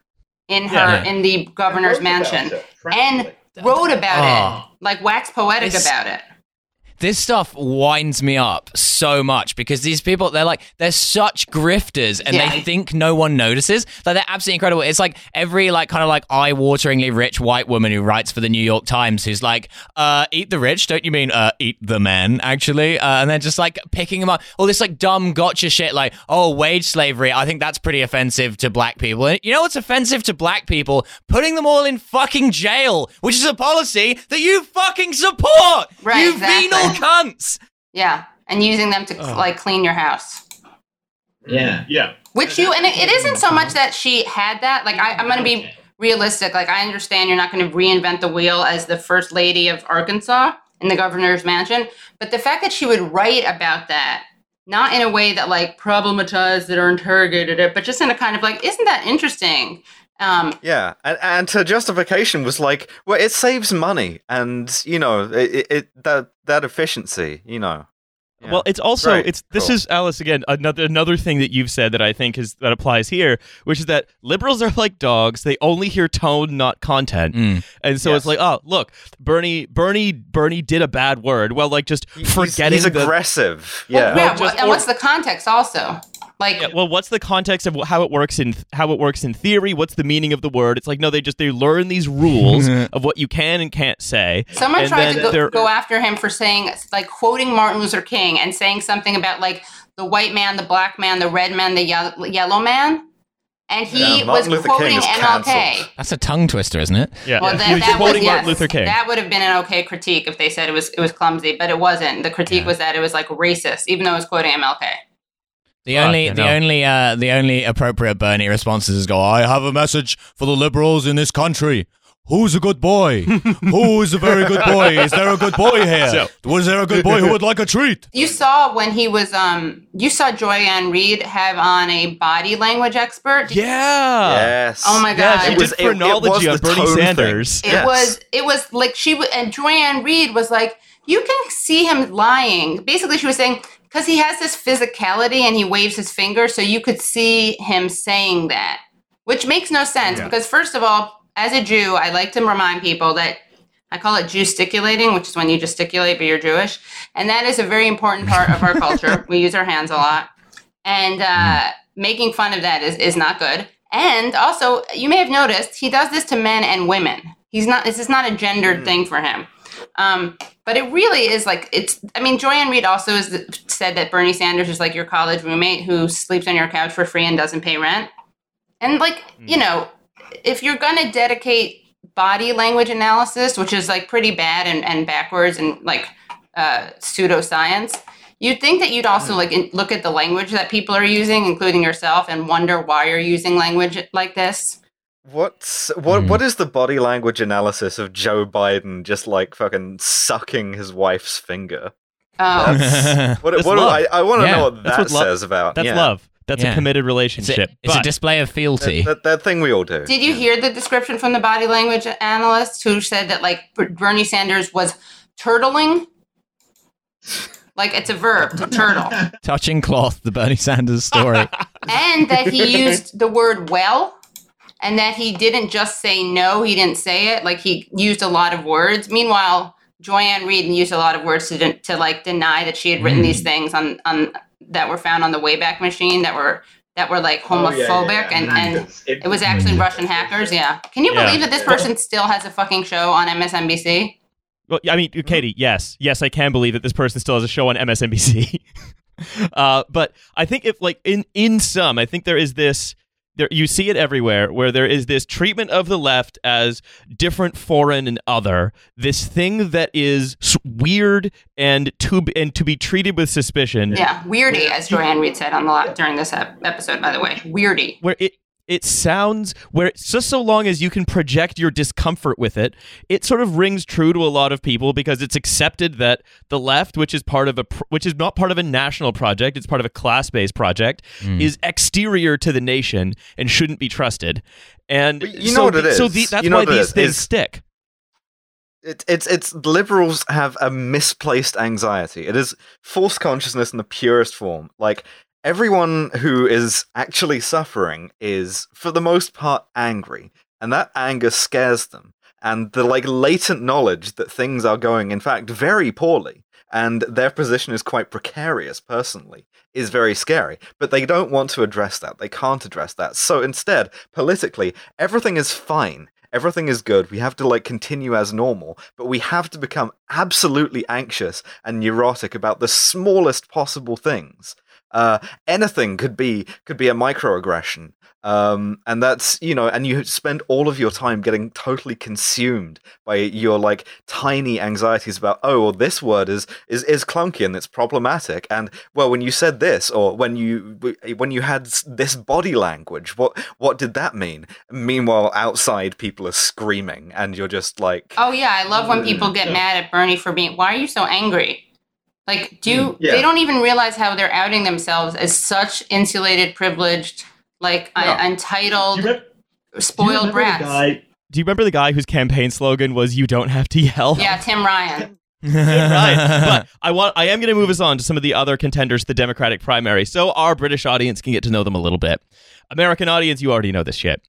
in her Yeah. in the governor's mansion and wrote about Oh. it, like wax poetic This- about it. This stuff winds me up so much because these people, they're like, they're such grifters and Yeah. they think no one notices. Like, they're absolutely incredible. It's like every, like, kind of like eye wateringly rich white woman who writes for the New York Times who's like, uh, eat the rich. Don't you mean, uh, eat the men, actually? Uh, and they're just like picking them up. All this, like, dumb gotcha shit, like, oh, wage slavery. I think that's pretty offensive to black people. And you know what's offensive to black people? Putting them all in fucking jail, which is a policy that you fucking support. Right, You exactly. venal *laughs* cunts. Yeah, and using them to Ugh. like clean your house. Yeah. Yeah. Which you and it, it isn't so much that she had that. Like I, I'm going to be realistic. Like I understand you're not going to reinvent the wheel as the first lady of Arkansas in the governor's mansion, but the fact that she would write about that, not in a way that like problematized it or interrogated it, but just in a kind of like, isn't that interesting? Um, Yeah, and, and her justification was like, well, it saves money, and you know, it, it, it that that efficiency, you know. Yeah. Well, it's also Right, it's this cool. is Alice again another another thing that you've said that I think is that applies here, which is that liberals are like dogs; they only hear tone, not content, Mm. and so Yes. it's like, oh, look, Bernie, Bernie, Bernie did a bad word. Well, like just He's- forgetting he's the aggressive. well, Yeah, yeah, just- and or- what's the context also? Like, Yeah, well, what's the context of how it works in how it works in theory? What's the meaning of the word? It's like no, they just they learn these rules *laughs* of what you can and can't say. Someone and tried to go, go after him for saying, like, quoting Martin Luther King and saying something about, like, the white man, the black man, the red man, the ye- yellow man. And he Yeah, was Luther quoting MLK. cancelled. That's a tongue twister, isn't it? Yeah, Well, that, he was that quoting was, Martin yes, Luther King. That would have been an okay critique if they said it was it was clumsy, but it wasn't. The critique was that it was like racist, even though it was quoting MLK. The Fuck, only, the know. only, uh, the only appropriate Bernie responses is go. I have a message for the liberals in this country. Who's a good boy? *laughs* Who is a very good boy? Is there a good boy here? So- Was there a good boy who would like a treat? You saw when he was um you saw Joy-Ann Reid have on a body language expert. Did- yeah. yes. Oh my Yeah, god. she It was- did it- it phrenology was on the Bernie tone thing. It Yes. was it was like she w- and Joy-Ann Reid was like you can see him lying. Basically, she was saying because he has this physicality and he waves his finger, so you could see him saying that, which makes no sense Yeah. because first of all, as a Jew, I like to remind people that. I call it gesticulating, which is when you gesticulate but you're Jewish. And that is a very important part of our culture. *laughs* We use our hands a lot. And uh, making fun of that is, is not good. And also, you may have noticed he does this to men and women. He's not. This is not a gendered thing for him. Um, but it really is like it's. I mean, Joy-Ann Reid also has said that Bernie Sanders is like your college roommate who sleeps on your couch for free and doesn't pay rent. And like you know, if you're gonna dedicate body language analysis, which is like pretty bad and, and backwards and like uh, pseudoscience, you'd think that you'd also like in, look at the language that people are using, including yourself, and wonder why you're using language like this. What's what? Hmm. What is the body language analysis of Joe Biden just like fucking sucking his wife's finger? Um, *laughs* What? That's what. I, I want to Yeah, know what that what lo- says about. That's yeah. love. That's Yeah. a committed It's, relationship. a, it's a display of fealty. That, that, that thing we all do. Did you hear the description from the body language analyst who said that like Bernie Sanders was turtling? Like it's a verb to turtle. *laughs* Touching cloth, the Bernie Sanders story. *laughs* and that he used the word well and that he didn't just say no he didn't say it like he used a lot of words meanwhile joy-ann reid used a lot of words to, de- to like deny that she had written these things on, on that were found on the wayback machine that were that were like Oh, yeah, homophobic yeah, yeah. and and It's- it- it was actually russian hackers yeah can you Yeah. believe that this person still has a fucking show on msnbc Well, I mean, Katie, yes, yes, I can believe that this person still has a show on MSNBC. *laughs* uh, but I think if, like, in in some, I think there is this. There, you see it everywhere, where there is this treatment of the left as different, foreign, and other. This thing that is weird and to be, and to be treated with suspicion. yeah weirdy as joanne reed said on the during this ep- episode by the way weirdy where it it sounds where it's just so long as you can project your discomfort with it it sort of rings true to a lot of people because it's accepted that the left which is part of a which is not part of a national project it's part of a class-based project hmm. is exterior to the nation and shouldn't be trusted and But you so know what it the- so the, that's You know why these is. things Is- stick It, it's it's liberals have a misplaced anxiety. It is false consciousness in the purest form. Like everyone who is actually suffering is, for the most part, angry, and that anger scares them. And the like latent knowledge that things are going, in fact, very poorly, and their position is quite precarious. Personally, is very scary. But they don't want to address that. They can't address that. So instead, politically, everything is fine everything is good. We have to like continue as normal, but we have to become absolutely anxious and neurotic about the smallest possible things. Uh, anything could be could be a microaggression, um, and that's you know, and you spend all of your time getting totally consumed by your like tiny anxieties about oh, well, this word is is is clunky and it's problematic, and well, when you said this or when you when you had this body language, what what did that mean? Meanwhile, outside people are screaming, and you're just like, Oh yeah, I love when people get mad at Bernie for being. Why are you so angry? Like, do you? yeah. They don't even realize how they're outing themselves as such insulated, privileged, like uh, No. entitled, Do you remember- do you spoiled brats. guy- do you remember the guy whose campaign slogan was "You don't have to yell"? Yeah, Tim Ryan. *laughs* right. But I want I am going to move us on to some of the other contenders to the Democratic primary so our British audience can get to know them a little bit. American audience, you already know this shit.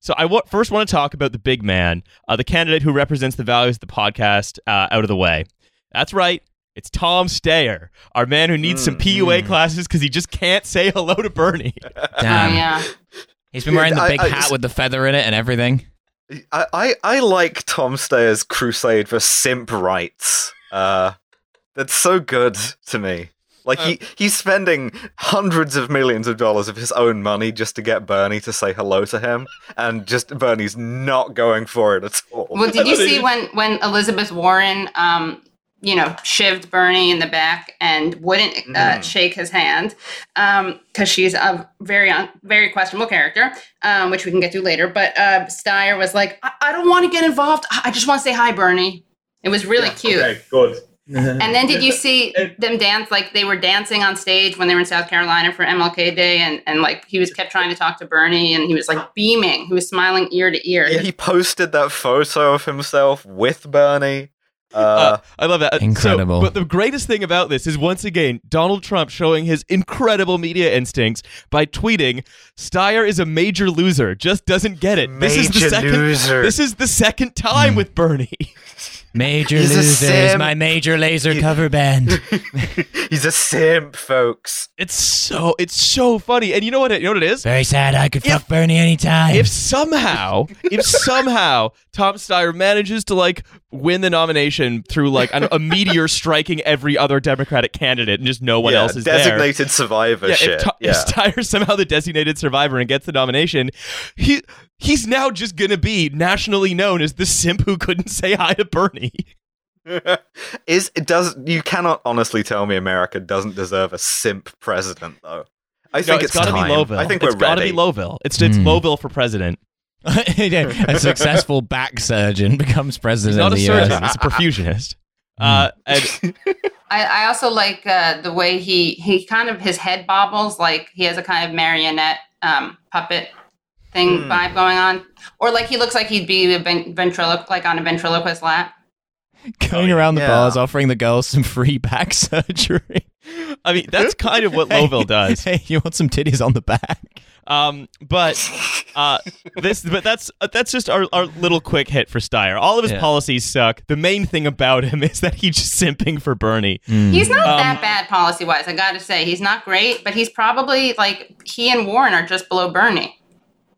So I first want to talk about the big man, uh, the candidate who represents the values of the podcast uh, out of the way. That's right. It's Tom Steyer, our man who needs some Mm, PUA mm. classes because he just can't say hello to Bernie. *laughs* Damn. Oh yeah. He's been wearing the big I- hat with the feather in it and everything. I, I, I like Tom Steyer's crusade for simp rights. Uh, that's so good to me. Like he, he's spending hundreds of millions of dollars of his own money just to get Bernie to say hello to him, and just Bernie's not going for it at all. Well, did you *laughs* see when when Elizabeth Warren, um, you know, shivved Bernie in the back and wouldn't uh, Mm. shake his hand because she's a very un- very questionable character, um, which we can get to later. But uh, Steyer was like, I, I don't want to get involved. I I just want to say hi, Bernie. It was really cute. Okay, good. And then did *laughs* you see *laughs* them dance like they were dancing on stage when they were in South Carolina for MLK Day and, and like he was kept trying to talk to Bernie and he was like beaming. He was smiling ear to ear. Yeah, he posted that photo of himself with Bernie. Uh, Uh, I love that. So- Incredible. but the greatest thing about this is once again Donald Trump showing his incredible media instincts by tweeting, "Steyer is a major loser, just doesn't get it." this is the Major second. loser. This is the second time with Bernie. *laughs* Major He's Loser is my major laser He- cover band. *laughs* he's a simp, folks. It's so it's so funny, and you know what? It, you know what it is. Very sad. I could If- fuck Bernie anytime. If somehow, if somehow Tom Steyer manages to like win the nomination through like an, a meteor striking every other Democratic candidate and just no one yeah, else is there, designated survivor yeah, shit. if, Ta- yeah. if Steyer's somehow the designated survivor and gets the nomination, he he's now just gonna be nationally known as the simp who couldn't say hi to Bernie. *laughs* is it does you cannot honestly tell me America doesn't deserve a simp president though. I No, think it's it's gotta time. be Lowville. I think it's we're gotta ready. be Lowville. It's it's Hmm. Lowville for president. *laughs* a successful *laughs* back surgeon becomes He's president not of a the surgeon. US. He's a perfusionist. Uh, and I, I also like uh, the way he he kind of his head bobbles like he has a kind of marionette um, puppet thing Hmm. vibe going on, or like he looks like he'd be a ven- ventriloq like on a ventriloquist lap. *laughs* Going around the bars offering the girls some free back *laughs* surgery. I mean, that's kind of what *laughs* Hey, Lowville does. Hey, you want some titties on the back? Um, but uh, this, but that's uh, that's just our, our little quick hit for Steyer. All of his Yeah. policies suck. The main thing about him is that he's just simping for Bernie. He's not Um, that bad policy wise. I got to say, he's not great, but he's probably like he and Warren are just below Bernie.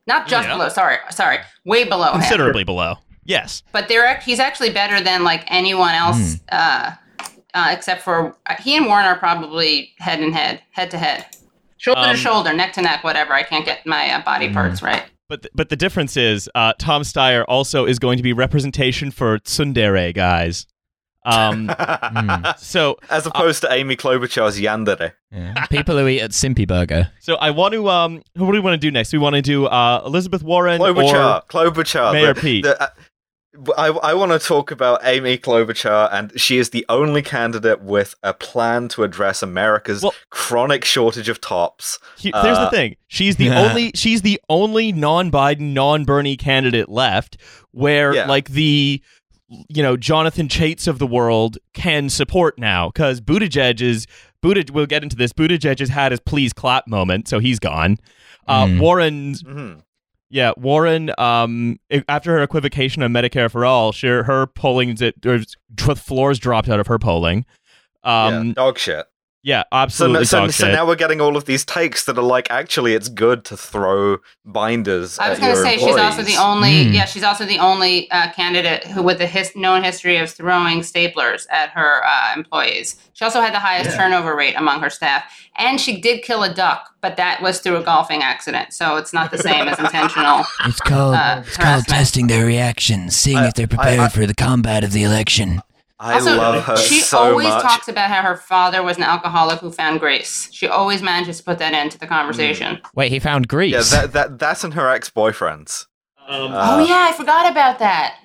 Not just Yeah. below. Sorry, sorry, way below him. Considerably below. Yes. But they're he's actually better than like anyone else, uh, uh, except for uh, he and Warren are probably head and head, head to head, shoulder Um, to shoulder, neck to neck, whatever. I can't get my uh, body parts right. But th- but the difference is uh, Tom Steyer also is going to be representation for tsundere guys. Um, *laughs* so As opposed to Amy Klobuchar's Yandere. Yeah. *laughs* People who eat at Simpy Burger. so I want to um what do we want to do next? We want to do uh, Elizabeth Warren Klobuchar, or Klobuchar, Mayor the- Pete. the- uh, I, I want to talk about Amy Klobuchar, and she is the only candidate with a plan to address America's Well- chronic shortage of tops. He- Here's the Uh, thing. She's the Yeah. *laughs* only she's the only non-Biden, non-Bernie candidate left where Yeah. like the you know Jonathan Chaits of the world can support now cuz Buttigieg is Buttigieg we'll get into this. Buttigieg has had his please clap moment, so he's gone. Uh, Mm. Warren's Mhm. Yeah, Warren. Um, after her equivocation on Medicare for all, she, her polling the floors dropped out of her polling. yeah, Um, dog shit. Yeah, So, absolutely n- so, so now we're getting all of these takes that are like, actually, it's good to throw binders. I was going to your say she's also the only Mm. yeah she's also the only uh, candidate who with a his, known history of throwing staplers at her uh, employees. She also had the highest Yeah. turnover rate among her staff, and she did kill a duck, but that was through a golfing accident, so it's not the same as intentional. It's called Uh, it's called testing their reactions, seeing I- if they're I- I- for the combat of the election. I also, love her she so always much. talks about how her father was an alcoholic who found grace. She always manages to put that into the conversation. Wait, he found grace? yeah, that, that, that's in her ex boyfriends. Um, Uh, oh yeah, I forgot about that.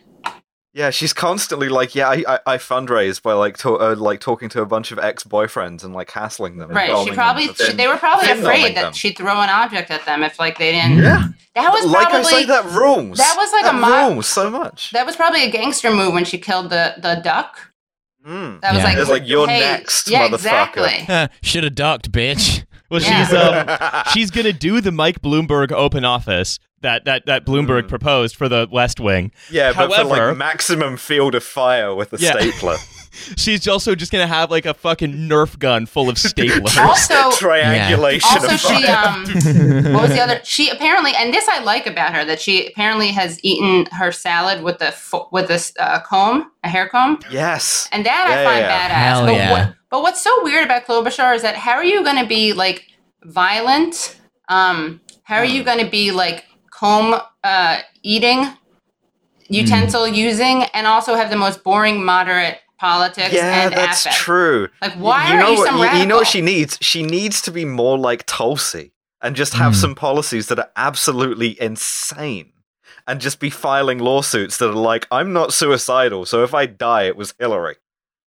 Yeah, she's constantly like, yeah, I, I, I fundraise by like to, uh, like talking to a bunch of ex boyfriends and like hassling them. Right. She probably for she, they were probably fin afraid that them. she'd throw an object at them if like they didn't. Yeah, That was like probably I say, that rules. that was like a that mi- rules so much. that was probably a gangster move when she killed the the duck. Mm. That was Yeah. like, It's like, "You're hey, next, yeah, motherfucker." exactly. *laughs* Should have ducked, bitch. *laughs* well, Yeah. she's um, *laughs* she's gonna do the Mike Bloomberg open office that that that Bloomberg Mm. proposed for the West Wing. yeah, but for like maximum field of fire with a Yeah. stapler. She's also just gonna have like a fucking Nerf gun full of staplers. *laughs* Also, Triangulation also of she um *laughs* what was the other she apparently and this i like about her that she apparently has eaten her salad with a fo- with a s- uh, comb a hair comb yes. and that Yeah, i find yeah, yeah. badass Hell but, yeah. what, but what's so weird about klobuchar is that how are you going to be like violent um how are Hmm. you going to be like comb uh eating utensil using and also have the most boring moderate politics Yeah, and that's affect? true. like why you are know you what, some you, radical you know what she needs? She needs to be more like Tulsi and just have Hmm. some policies that are absolutely insane. And just be filing lawsuits that are like, I'm not suicidal, so if I die, it was Hillary.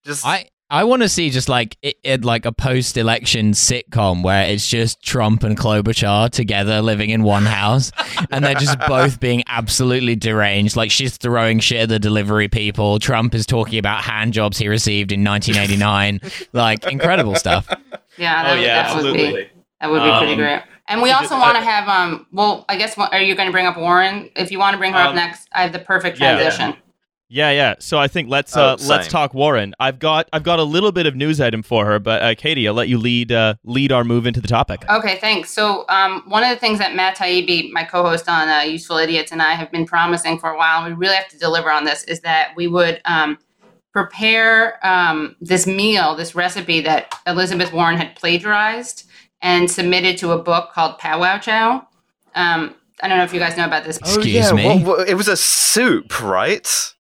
Just I I want to see just like it, it like a post-election sitcom where it's just Trump and Klobuchar together living in one house, and they're just both *laughs* being absolutely deranged. Like she's throwing shit at the delivery people. Trump is talking about hand jobs he received in 1989. like incredible stuff. *laughs* Yeah, that, Oh, would- yeah, that would be absolutely. that would be pretty Um, great. And we we also want to have um. Well, I guess what- are you going to bring up Warren? If you want to bring her up Um, next, I have the perfect yeah. transition. Yeah, yeah. Yeah. So I think let's Oh, uh, let's talk Warren. I've got I've got a little bit of news item for her, but uh, Katie, I'll let you lead uh, lead our move into the topic. Okay, thanks. So, um, one of the things that Matt Taibbi, my co-host on uh, Useful Idiots, and I have been promising for a while, and we really have to deliver on this, is that we would um, prepare um, this meal, this recipe that Elizabeth Warren had plagiarized and submitted to a book called Powwow Chow. Um, I don't know if you guys know about this. Excuse yeah, me? what- what- it was a soup, right?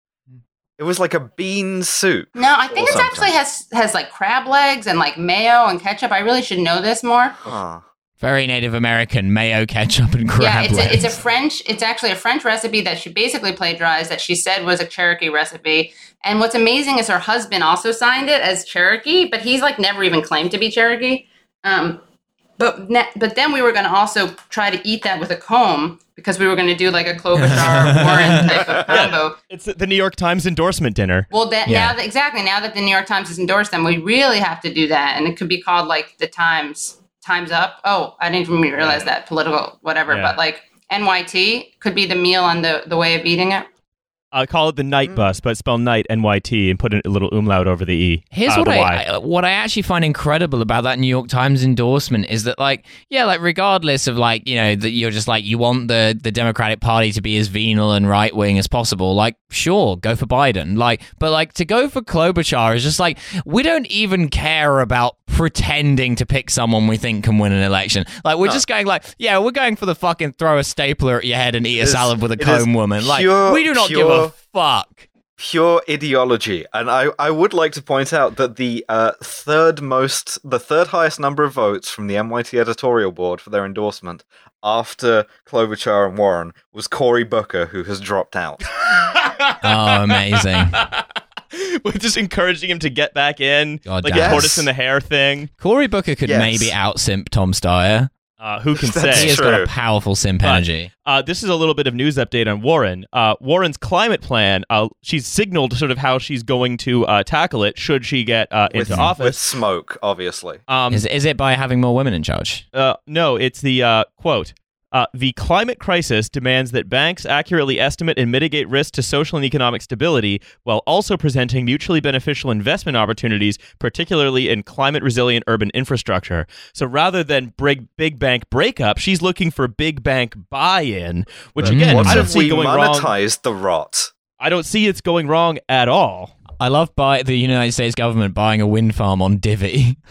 It was like a bean soup. No, I think it something. actually has has like crab legs and like mayo and ketchup. I really should know this more. Ah. Very Native American mayo, ketchup, and crab legs. yeah, it's a, it's a. French. It's actually a French recipe that she basically plagiarized that she said was a Cherokee recipe. And what's amazing is her husband also signed it as Cherokee, but he's like never even claimed to be Cherokee. Um, but ne- but then we were going to also try to eat that with a comb because we were going to do like a Klobuchar *laughs* Warren type of combo. It's the New York Times endorsement dinner. Well, that Yeah. now that exactly now that the New York Times has endorsed them, we really have to do that, and it could be called like the Times Times Up. Oh, I didn't even realize that political whatever, Yeah. but like NYT could be the meal and the the way of eating it. I call it the night Mm. bus, but spell night N Y T and put a little umlaut over the e. Here's uh, what the I, Y. I what I actually find incredible about that New York Times endorsement is that like yeah like regardless of like you know that you're just like you want the the Democratic Party to be as venal and right wing as possible like sure go for Biden like but like to go for Klobuchar is just like we don't even care about pretending to pick someone we think can win an election like we're No. just going like yeah we're going for the fucking throw a stapler at your head and eat a It is- salad with a it is comb woman like pure- we do not give a pure- fuck pure ideology. And I, I would like to point out that the uh, third most, the third highest number of votes from the NYT editorial board for their endorsement after Klobuchar and Warren was Cory Booker, who has dropped out. *laughs* oh amazing. *laughs* We're just encouraging him to get back in, God like damn. a tortoise in the hair thing. Cory Booker could Yes. maybe out simp Tom Steyer. Uh, who can *laughs* That's He say? has got a powerful simp But- energy. Uh, this is a little bit of news update on Warren. Uh, Warren's climate plan. Uh, she's signaled sort of how she's going to uh, tackle it should she get uh, with, into with office. smoke, obviously. Um, Is is it by having more women in charge? Uh, no, it's the uh, quote. Uh, the climate crisis demands that banks accurately estimate and mitigate risk to social and economic stability while also presenting mutually beneficial investment opportunities, particularly in climate resilient urban infrastructure. So rather than big, big bank breakup, she's looking for big bank buy in, which Mm. again, What I don't if see we going wrong. monetized the rot? I don't see it's going wrong at all. I love buy- the United States government buying a wind farm on Divvy. *laughs*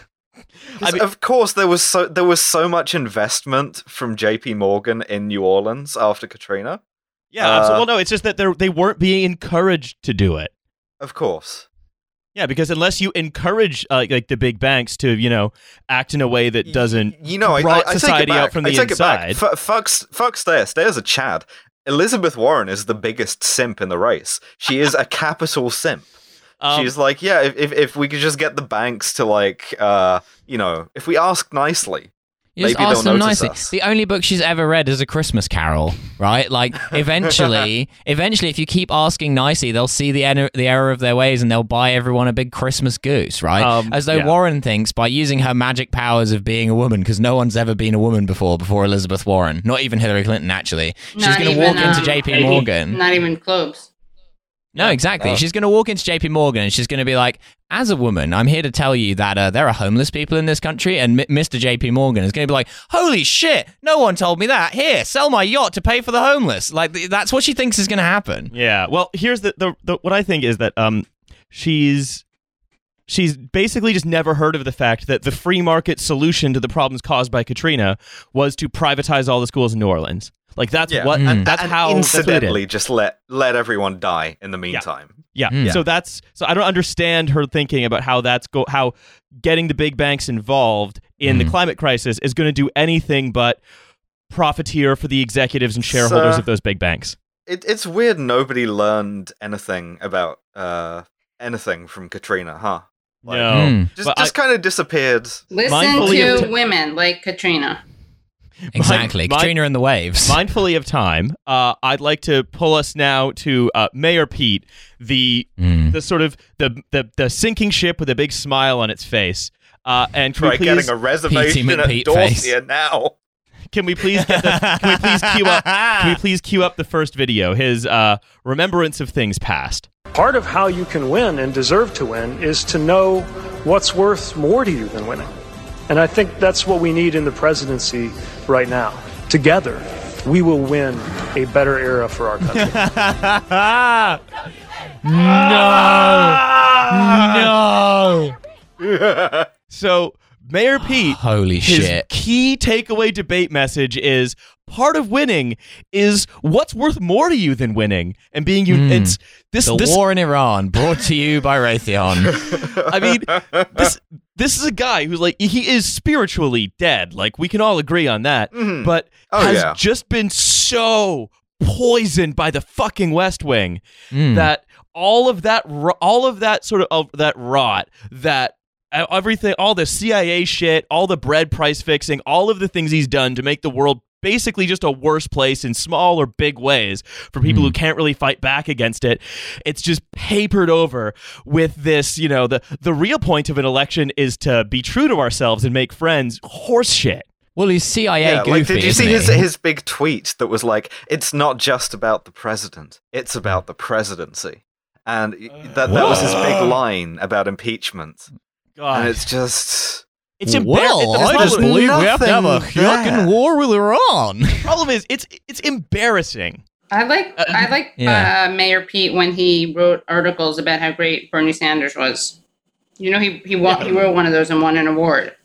I mean- of course, there was so there was so much investment from J.P. Morgan in New Orleans after Katrina. Yeah, Uh, absolutely. Well, no, it's just that they they weren't being encouraged to do it. Of course, Yeah, because unless you encourage uh, like the big banks to, you know, act in a way that doesn't you know, I, I, rot I take society it back. out from I the take inside. It back. F- fuck, fuck Steyer. Steyer's a Chad. Elizabeth Warren is the biggest simp in the race. She is a capital simp. Um, She's like, yeah, if, if if we could just get the banks to like, uh, you know, if we ask nicely, You just Maybe ask they'll them notice nicely. us. The only book she's ever read is A Christmas Carol, right? Like, *laughs* eventually, eventually, if you keep asking nicely, they'll see the er- the error of their ways and they'll buy everyone a big Christmas goose, right? Um, As though yeah. Warren thinks by using her magic powers of being a woman, because no one's ever been a woman before, before Elizabeth Warren, not even Hillary Clinton, actually. She's going to even, walk into um, J.P. Morgan. Not even close. No, exactly. No. She's going to walk into JP Morgan and she's going to be like, as a woman, I'm here to tell you that uh, there are homeless people in this country. And M- Mr. JP Morgan is going to be like, holy shit, no one told me that. Here, sell my yacht to pay for the homeless. Like, th- that's what she thinks is going to happen. Yeah. Well, here's the, the the what I think is that um she's she's basically just never heard of the fact that the free market solution to the problems caused by Katrina was to privatize all the schools in New Orleans. Like that's Yeah. what Mm. that's and how that's what it is. incidentally just let let everyone die in the meantime. Yeah. Mm. So that's so I don't understand her thinking about how that's go how getting the big banks involved in the Mm. climate crisis is going to do anything but profiteer for the executives and shareholders So- of those big banks. It, it's weird nobody learned anything about uh anything from Katrina, huh? Like, no. Mm. Just just kind of disappeared. Listen to t- women like Katrina. *laughs* Exactly. Mine- Katrina and the waves. *laughs* Mindfully of time, uh, I'd like to pull us now to uh, Mayor Pete, the Mm. the sort of the, the the sinking ship with a big smile on its face. Uh, and can Try we please getting a reservation at McPete face. Dorsia now. can we please get the, can we please cue up can we *laughs* please cue up the first video his uh, remembrance of things past. Part of how you can win and deserve to win is to know what's worth more to you than winning. And I think that's what we need in the presidency right now. Together, we will win a better era for our country. *laughs* no. *laughs* No. So Mayor *gasps* Pete Holy his shit. key takeaway debate message is part of winning is what's worth more to you than winning and being you Mm. it's this The this war in Iran, brought to you by Raytheon. *laughs* I mean, this this is a guy who's like he is spiritually dead. Like we can all agree on that. Mhm. But Oh, has yeah. just been so poisoned by the fucking West Wing Mm. that all of that all of that sort of, of that rot that everything all the CIA shit, all the bread price fixing, all of the things he's done to make the world basically just a worse place in small or big ways for people who hmm. can't really fight back against it. It's just papered over with this, you know, the the real point of an election is to be true to ourselves and make friends. Horse shit. well, he's CIA Yeah, goofy. like did you isn't see his his big tweet that was like, "It's not just about the president; it's about the presidency," and y- that that was his big line about impeachment. God, And it's just it's embarrassing. Well, I just believe we have to have a fucking war with Iran. the problem is it's it's embarrassing. I like Uh, I like yeah. uh, Mayor Pete when he wrote articles about how great Bernie Sanders was. You know, he he won, he wrote one of those and won an award.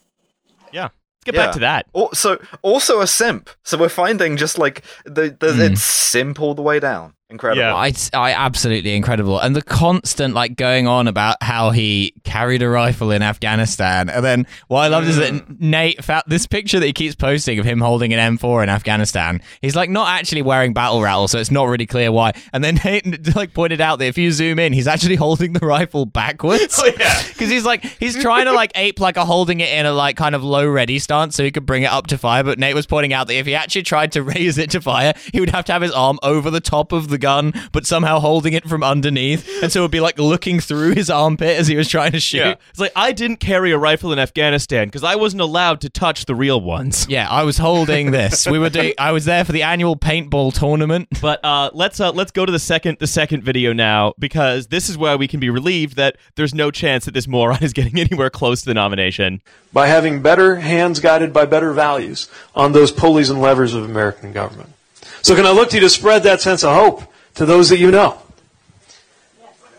Yeah. Let's get Yeah. back to that. also also a simp. So we're finding just like the, the Hmm. it's simp all the way down. Incredible. Yeah. I, I absolutely incredible, and the constant like going on about how he carried a rifle in Afghanistan, and then what I loved is that mm. Nate found this picture that he keeps posting of him holding an M4 in Afghanistan. He's like not actually wearing battle rattle, so it's not really clear why. And then *laughs* Nate like pointed out that if you zoom in, he's actually holding the rifle backwards. Oh, yeah. *laughs* because he's like he's trying to like ape like a holding it in a like kind of low ready stance so he could bring it up to fire. But Nate was pointing out that if he actually tried to *laughs* raise it to fire, he would have to have his arm over the top of the gun, but somehow holding it from underneath, and so it would be like looking through his armpit as he was trying to shoot. Yeah. It's like I didn't carry a rifle in Afghanistan because I wasn't allowed to touch the real ones. *laughs* Yeah, I was holding this. We were doing. I was there for the annual paintball tournament. *laughs* But uh, let's uh, let's go to the second the second video now because this is where we can be relieved that there's no chance that this moron *laughs* is getting anywhere close to the nomination. by having better hands guided by better values on those pulleys and levers of American government. So, can I look to you to spread that sense of hope to those that you know?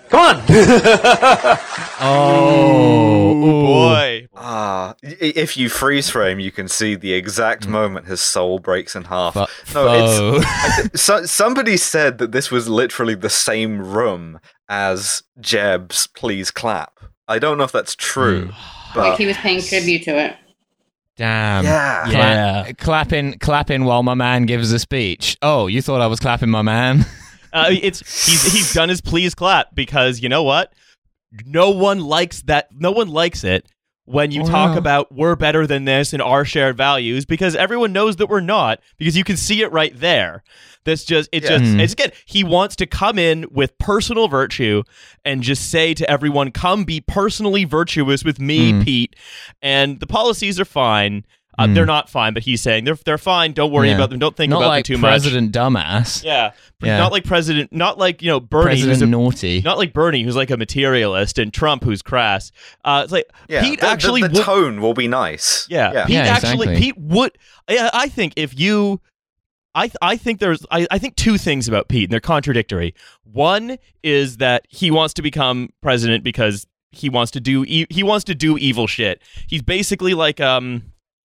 Come on. *laughs* Oh, Boy, Ah, y- if you freeze frame, you can see the exact moment his soul breaks in half. Fu- no, foe. it's I *laughs* so, somebody said that this was literally the same room as Jeb's "Please Clap." I don't know if that's true, but like he was paying tribute to it. Damn. yeah, Cla- Yeah. clapping, clapping while my man gives a speech. Oh, you thought I was clapping my man? *laughs* uh, it's he's he's done his please clap because you know what? No one likes that. No one likes it when you Oh, talk no. about we're better than this and our shared values because everyone knows that we're not because you can see it right there. That's just it's Yeah. just Mm. it's again he wants to come in with personal virtue and just say to everyone, "Come be personally virtuous with me, Mm. Pete." And the policies are fine. Uh, Hmm. They're not fine, but he's saying they're they're fine. Don't worry Yeah. about them. Don't think Not about like them too much. President Dumbass. Yeah. Yeah. not like President. Not like you know Bernie, who's President a, Naughty. not like Bernie, who's like a materialist, and Trump, who's crass. Uh, it's like Yeah, Pete the, the- actually the, would- tone will be nice. Yeah, yeah. Pete Yeah, actually exactly. Pete would. I, I think if you, I I think there's I, I think two things about Pete and they're contradictory. One is that he wants to become president because he wants to do e- he wants to do evil shit. He's basically like um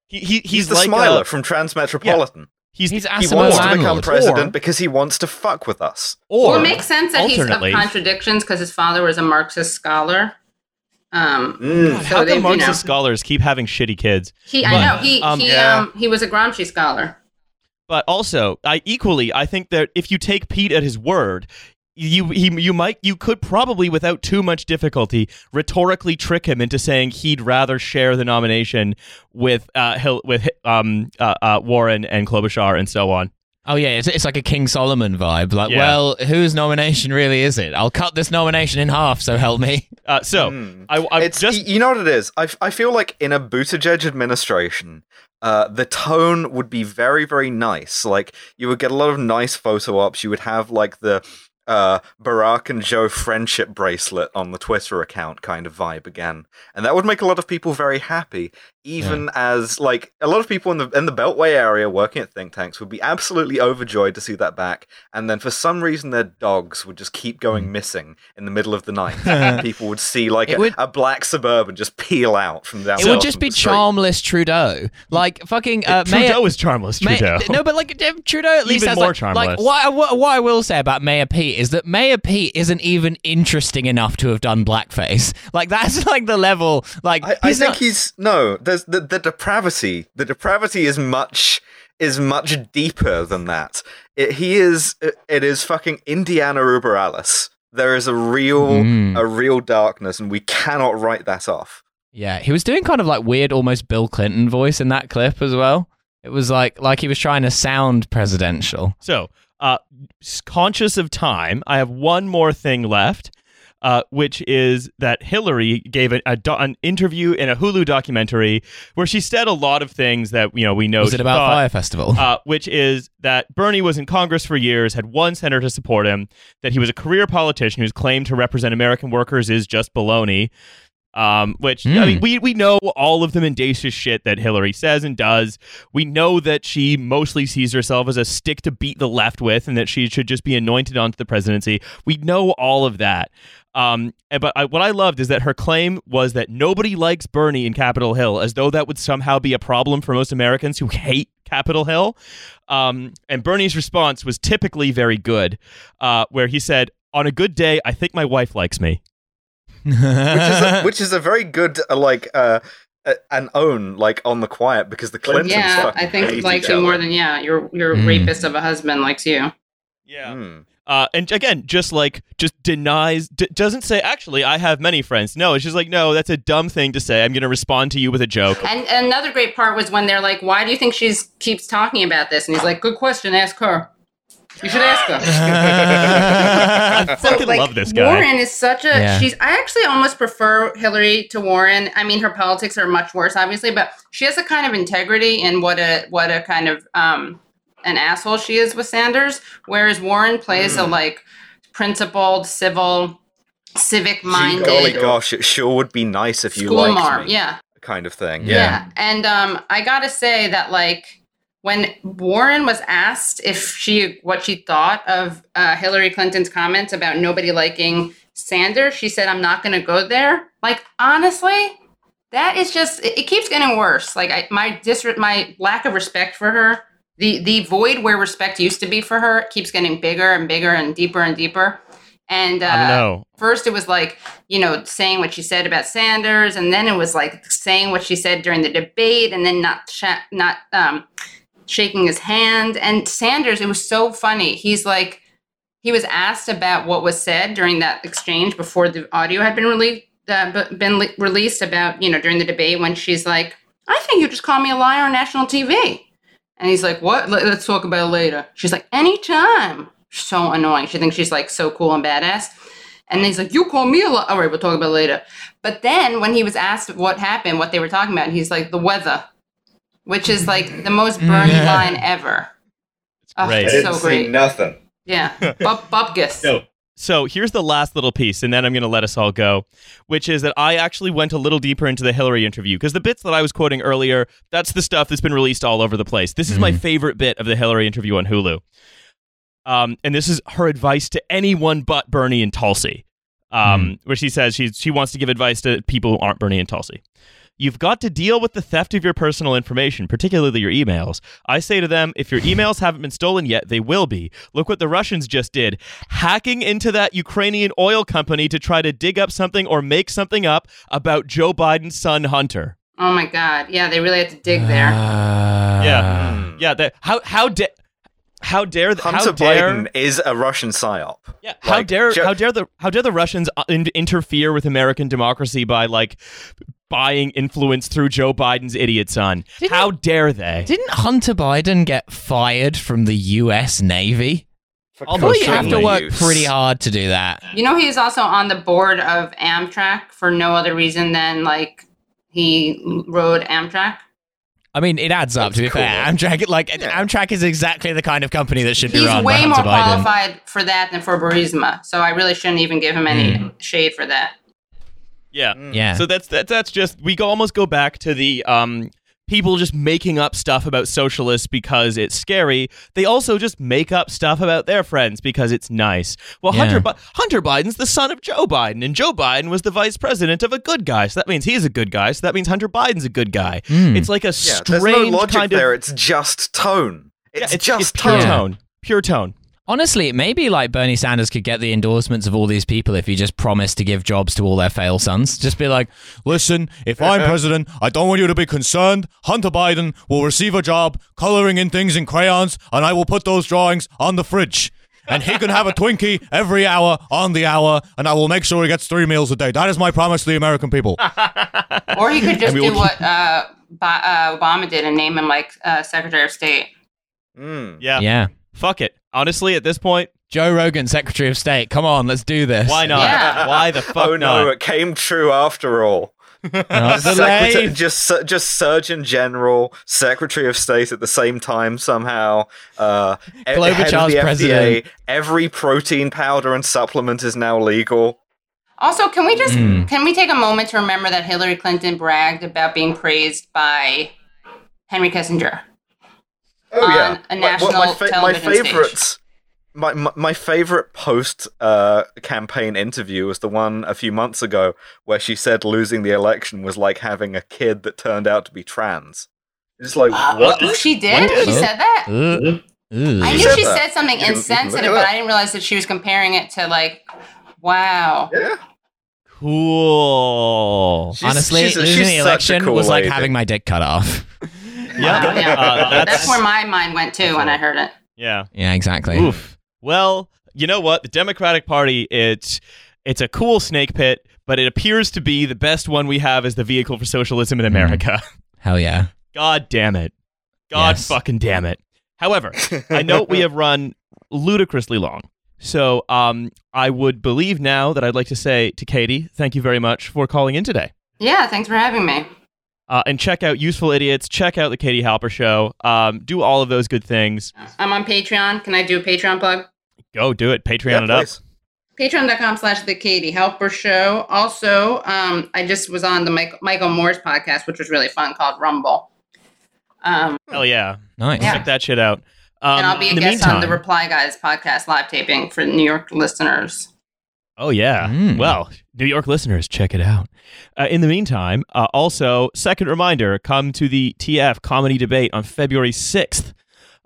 he, he he's, He's, the like smiler uh, from Transmetropolitan. he's, He's He wants to become president Or- because he wants to fuck with us. or well, it makes sense that he's of alternately- contradictions because his father was a Marxist scholar. Um, Mm. God, so how they- come you Marxist know. scholars keep having shitty kids? he, But, I know he um, he Yeah. um he was a Gramsci scholar. But also, I equally, I think that if you take Pete at his word, you he you might you could probably without too much difficulty rhetorically trick him into saying he'd rather share the nomination with uh Hill, with um uh, uh Warren and Klobuchar and so on. Oh yeah, it's, it's like a King Solomon vibe. Like, Yeah. well, whose nomination really is it? I'll cut this nomination in half, so help me. *laughs* Uh, so Mm. I, I it's just you know what it is. I, I feel like in a Buttigieg administration, uh, the tone would be very very nice. Like you would get a lot of nice photo ops. You would have like the uh, Barack and Joe friendship bracelet on the Twitter account kind of vibe again, and that would make a lot of people very happy. Even as like a lot of people in the in the Beltway area working at think tanks would be absolutely overjoyed to see that back, and then for some reason their dogs would just keep going missing in the middle of the night. *laughs* and people would see like a, would- a black suburban just peel out from down. It would just be charmless Trudeau, like fucking uh, Mayor- Trudeau is charmless. May- Trudeau. no, but like Trudeau at least Even has more like, charmless. like what, what what I will say about Mayor Pete is that Mayor Pete isn't even interesting enough to have done blackface. *laughs* Like that's like the level. Like I, I think not- he's no. There's the, the depravity. The depravity is much is much deeper than that. It, he is. It is fucking Indiana Uber Alice. There is a real Mm. a real darkness, and we cannot write that off. Yeah, he was doing kind of like weird, almost Bill Clinton voice in that clip as well. It was like like he was trying to sound presidential. So, uh, conscious of time, I have one more thing left, uh, which is that Hillary gave a, a do- an interview in a Hulu documentary where she said a lot of things that you know we know. was it about thought, Fire Festival? Uh, which is that Bernie was in Congress for years, had one senator to support him, that he was a career politician whose claim to represent American workers is just baloney. Um, which I Hmm. mean, we we know all of the mendacious shit that Hillary says and does. We know that she mostly sees herself as a stick to beat the left with, and that she should just be anointed onto the presidency. We know all of that. Um, but I, what I loved is that her claim was that nobody likes Bernie in Capitol Hill, as though that would somehow be a problem for most Americans who hate Capitol Hill. Um, and Bernie's response was typically very good, uh, where he said, "On a good day, I think my wife likes me." Which is a, *laughs* which is a very good uh, like uh, uh, an own like on the quiet because the Clintons yeah, I think hate likes you more than yeah. Your your Mm. rapist of a husband likes you. Yeah. Hmm. Uh, and again, just like just denies, d- doesn't say. Actually, I have many friends. No, it's just like no, that's a dumb thing to say. I'm going to respond to you with a joke. And another great part was when they're like, "Why do you think she's keeps talking about this?" And he's like, "Good question. Ask her. You should ask her." *laughs* I fucking like, love this guy. Warren is such a Yeah. she's I actually almost prefer Hillary to Warren. I mean her politics are much worse obviously, but she has a kind of integrity in what a what a kind of um an asshole she is with Sanders, whereas Warren plays a like principled, civil, civic minded. Golly gosh, it sure would be nice if you school liked marm. me. Yeah. Kind of thing. Yeah. Yeah. And um, I gotta say that like when Warren was asked if she what she thought of uh, Hillary Clinton's comments about nobody liking Sanders, she said, "I'm not gonna go there." Like honestly, that is just it, it keeps getting worse. Like I, my dis my lack of respect for her, the the void where respect used to be for her, keeps getting bigger and bigger and deeper and deeper. And uh, first it was like you know saying what she said about Sanders, and then it was like saying what she said during the debate, and then not sh- not um, shaking his hand. And Sanders, it was so funny. He's like he was asked about what was said during that exchange before the audio had been released. Uh, been le- released about you know during the debate when she's like, I think you just called me a liar on national TV, and he's like, what? Let- Let's talk about it later. She's like, anytime. So annoying. She thinks she's like so cool and badass. And he's like, You call me a liar." All right, we'll talk about it later. But then when he was asked what happened, what they were talking about, he's like, The weather. Which is like the most Bernie Yeah. line ever. Oh, great. it's I didn't so see great. nothing. Yeah, *laughs* Bub- Bubgus. No. So here's the last little piece, and then I'm going to let us all go, which is that I actually went a little deeper into the Hillary interview because the bits that I was quoting earlier, that's the stuff that's been released all over the place. This is my Mhm. favorite bit of the Hillary interview on Hulu. Um, and this is her advice to anyone but Bernie and Tulsi, um, where she says she, she wants to give advice to people who aren't Bernie and Tulsi. You've got to deal with the theft of your personal information, particularly your emails. I say to them, if your emails haven't been stolen yet, they will be. Look what the Russians just did hacking into that Ukrainian oil company to try to dig up something or make something up about Joe Biden's son, Hunter. Oh my God. Yeah, they really had to dig there. Uh, Yeah. Yeah, that, how, how, da- how dare th- Hunter how dare Biden is a Russian psyop. Yeah, how Like, dare Jo- how dare the how dare the Russians uh, in- interfere with American democracy by like buying influence through Joe Biden's idiot son? Didn't- how dare they? Didn't Hunter Biden get fired from the U.S. Navy? For Almost you have to work use. pretty hard to do that. You know, he's also on the board of Amtrak for no other reason than like he rode Amtrak. I mean, it adds up. That's to be fair. Amtrak like Yeah. Amtrak is exactly the kind of company that should be He's run way by more Biden. qualified for that than for Burisma. So I really shouldn't even give him any hmm. shade for that. Yeah. Mm. Yeah. So that's that, that's just we almost go back to the um people just making up stuff about socialists because it's scary. They also just make up stuff about their friends because it's nice. Well, Yeah. Hunter Bi- Hunter Biden's the son of Joe Biden, and Joe Biden was the vice president of a good guy. So that means he's a good guy. So that means Hunter Biden's a good guy. Hmm. It's like a Yeah, strange there's no logic kind of there. It's just tone. Yeah, It's, it's just it's pure tone. Yeah. tone. Pure tone. Honestly, maybe like Bernie Sanders could get the endorsements of all these people if he just promised to give jobs to all their fail sons. Just be like, Listen, if *laughs* I'm president, I don't want you to be concerned. Hunter Biden will receive a job coloring in things in crayons, and I will put those drawings on the fridge. And he can have a Twinkie every hour on the hour, and I will make sure he gets three meals a day. That is my promise to the American people. *laughs* Or he could just do what uh, Ba- uh, Obama did and name him like uh, Secretary of State. Mm. Yeah. yeah. Fuck it. Honestly, at this point, Joe Rogan, Secretary of State. Come on, let's do this. why not? Yeah. Why the fuck oh no, not? it came true after all. Not *laughs* Secretary, just just Surgeon General, Secretary of State at the same time somehow. Uh, e- head of Charles the President. FDA. Every protein powder and supplement is now legal. Also, can we just Mm. can we take a moment to remember that Hillary Clinton bragged about being praised by Henry Kissinger? Oh On yeah, a My- well, national my, my television stage. favorites. My, my my favorite post uh, campaign interview was the one a few months ago where she said losing the election was like having a kid that turned out to be trans. It's like what? Oh, she did. What? She said that. Ugh. Ugh. I knew said she that. said something You can- you can look insensitive, but. I didn't realize that she was comparing it to like, wow. Yeah. Cool. She's- Honestly, she's a- losing the election cool was like lady. having my dick cut off. Yeah. Wow, yeah. Uh, that's, that's- where my mind went too when I heard it. Yeah. Yeah, exactly. Oof. Well, you know what? The Democratic Party, it's it's a cool snake pit, but it appears to be the best one we have as the vehicle for socialism in Hmm. America. Hell yeah. God damn it. God Yes. fucking damn it. However, I know we have run ludicrously long. So um, I would believe now that I'd like to say to Katie, thank you very much for calling in today. Yeah, thanks for having me. Uh, and check out Useful Idiots, check out the Katie Halper Show, um, do all of those good things. I'm on Patreon. Can I do a Patreon plug? Go do it. Patreon Yeah, it up. please. patreon.com slash the katie halper show also um i just was on the Mike, michael moore's podcast which was really fun called rumble um Hell yeah. Nice. Yeah. Check that shit out. Um, and i'll be a in the guest on the reply guys podcast live taping for new york listeners Oh yeah. Mm. Well, New York listeners, check it out. Uh, in the meantime, uh, also second reminder: come to the TF comedy debate on February sixth.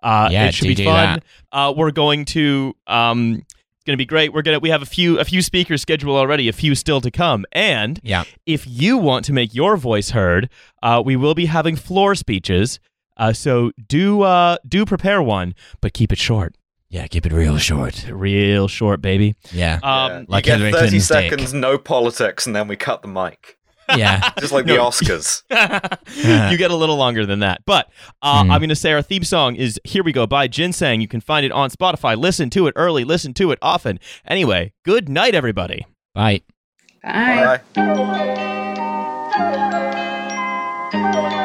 Uh, Yeah, it should be fun. Uh, we're going to. Um, it's going to be great. We're gonna. We have a few a few speakers scheduled already. A few still to come. And Yeah. if you want to make your voice heard, uh, we will be having floor speeches. Uh, so do uh, do prepare one, but keep it short. Yeah, keep it real short. Real short, baby. Yeah. Um, Yeah. like you get 30 Clinton's dick. seconds, no politics, and then we cut the mic. *laughs* Yeah. Just like the Oscars. *laughs* you get a little longer than that. But uh, Hmm. I'm going to say our theme song is Here We Go by Jinsang. You can find it on Spotify. Listen to it early, listen to it often. Anyway, good night, everybody. Bye. bye Bye.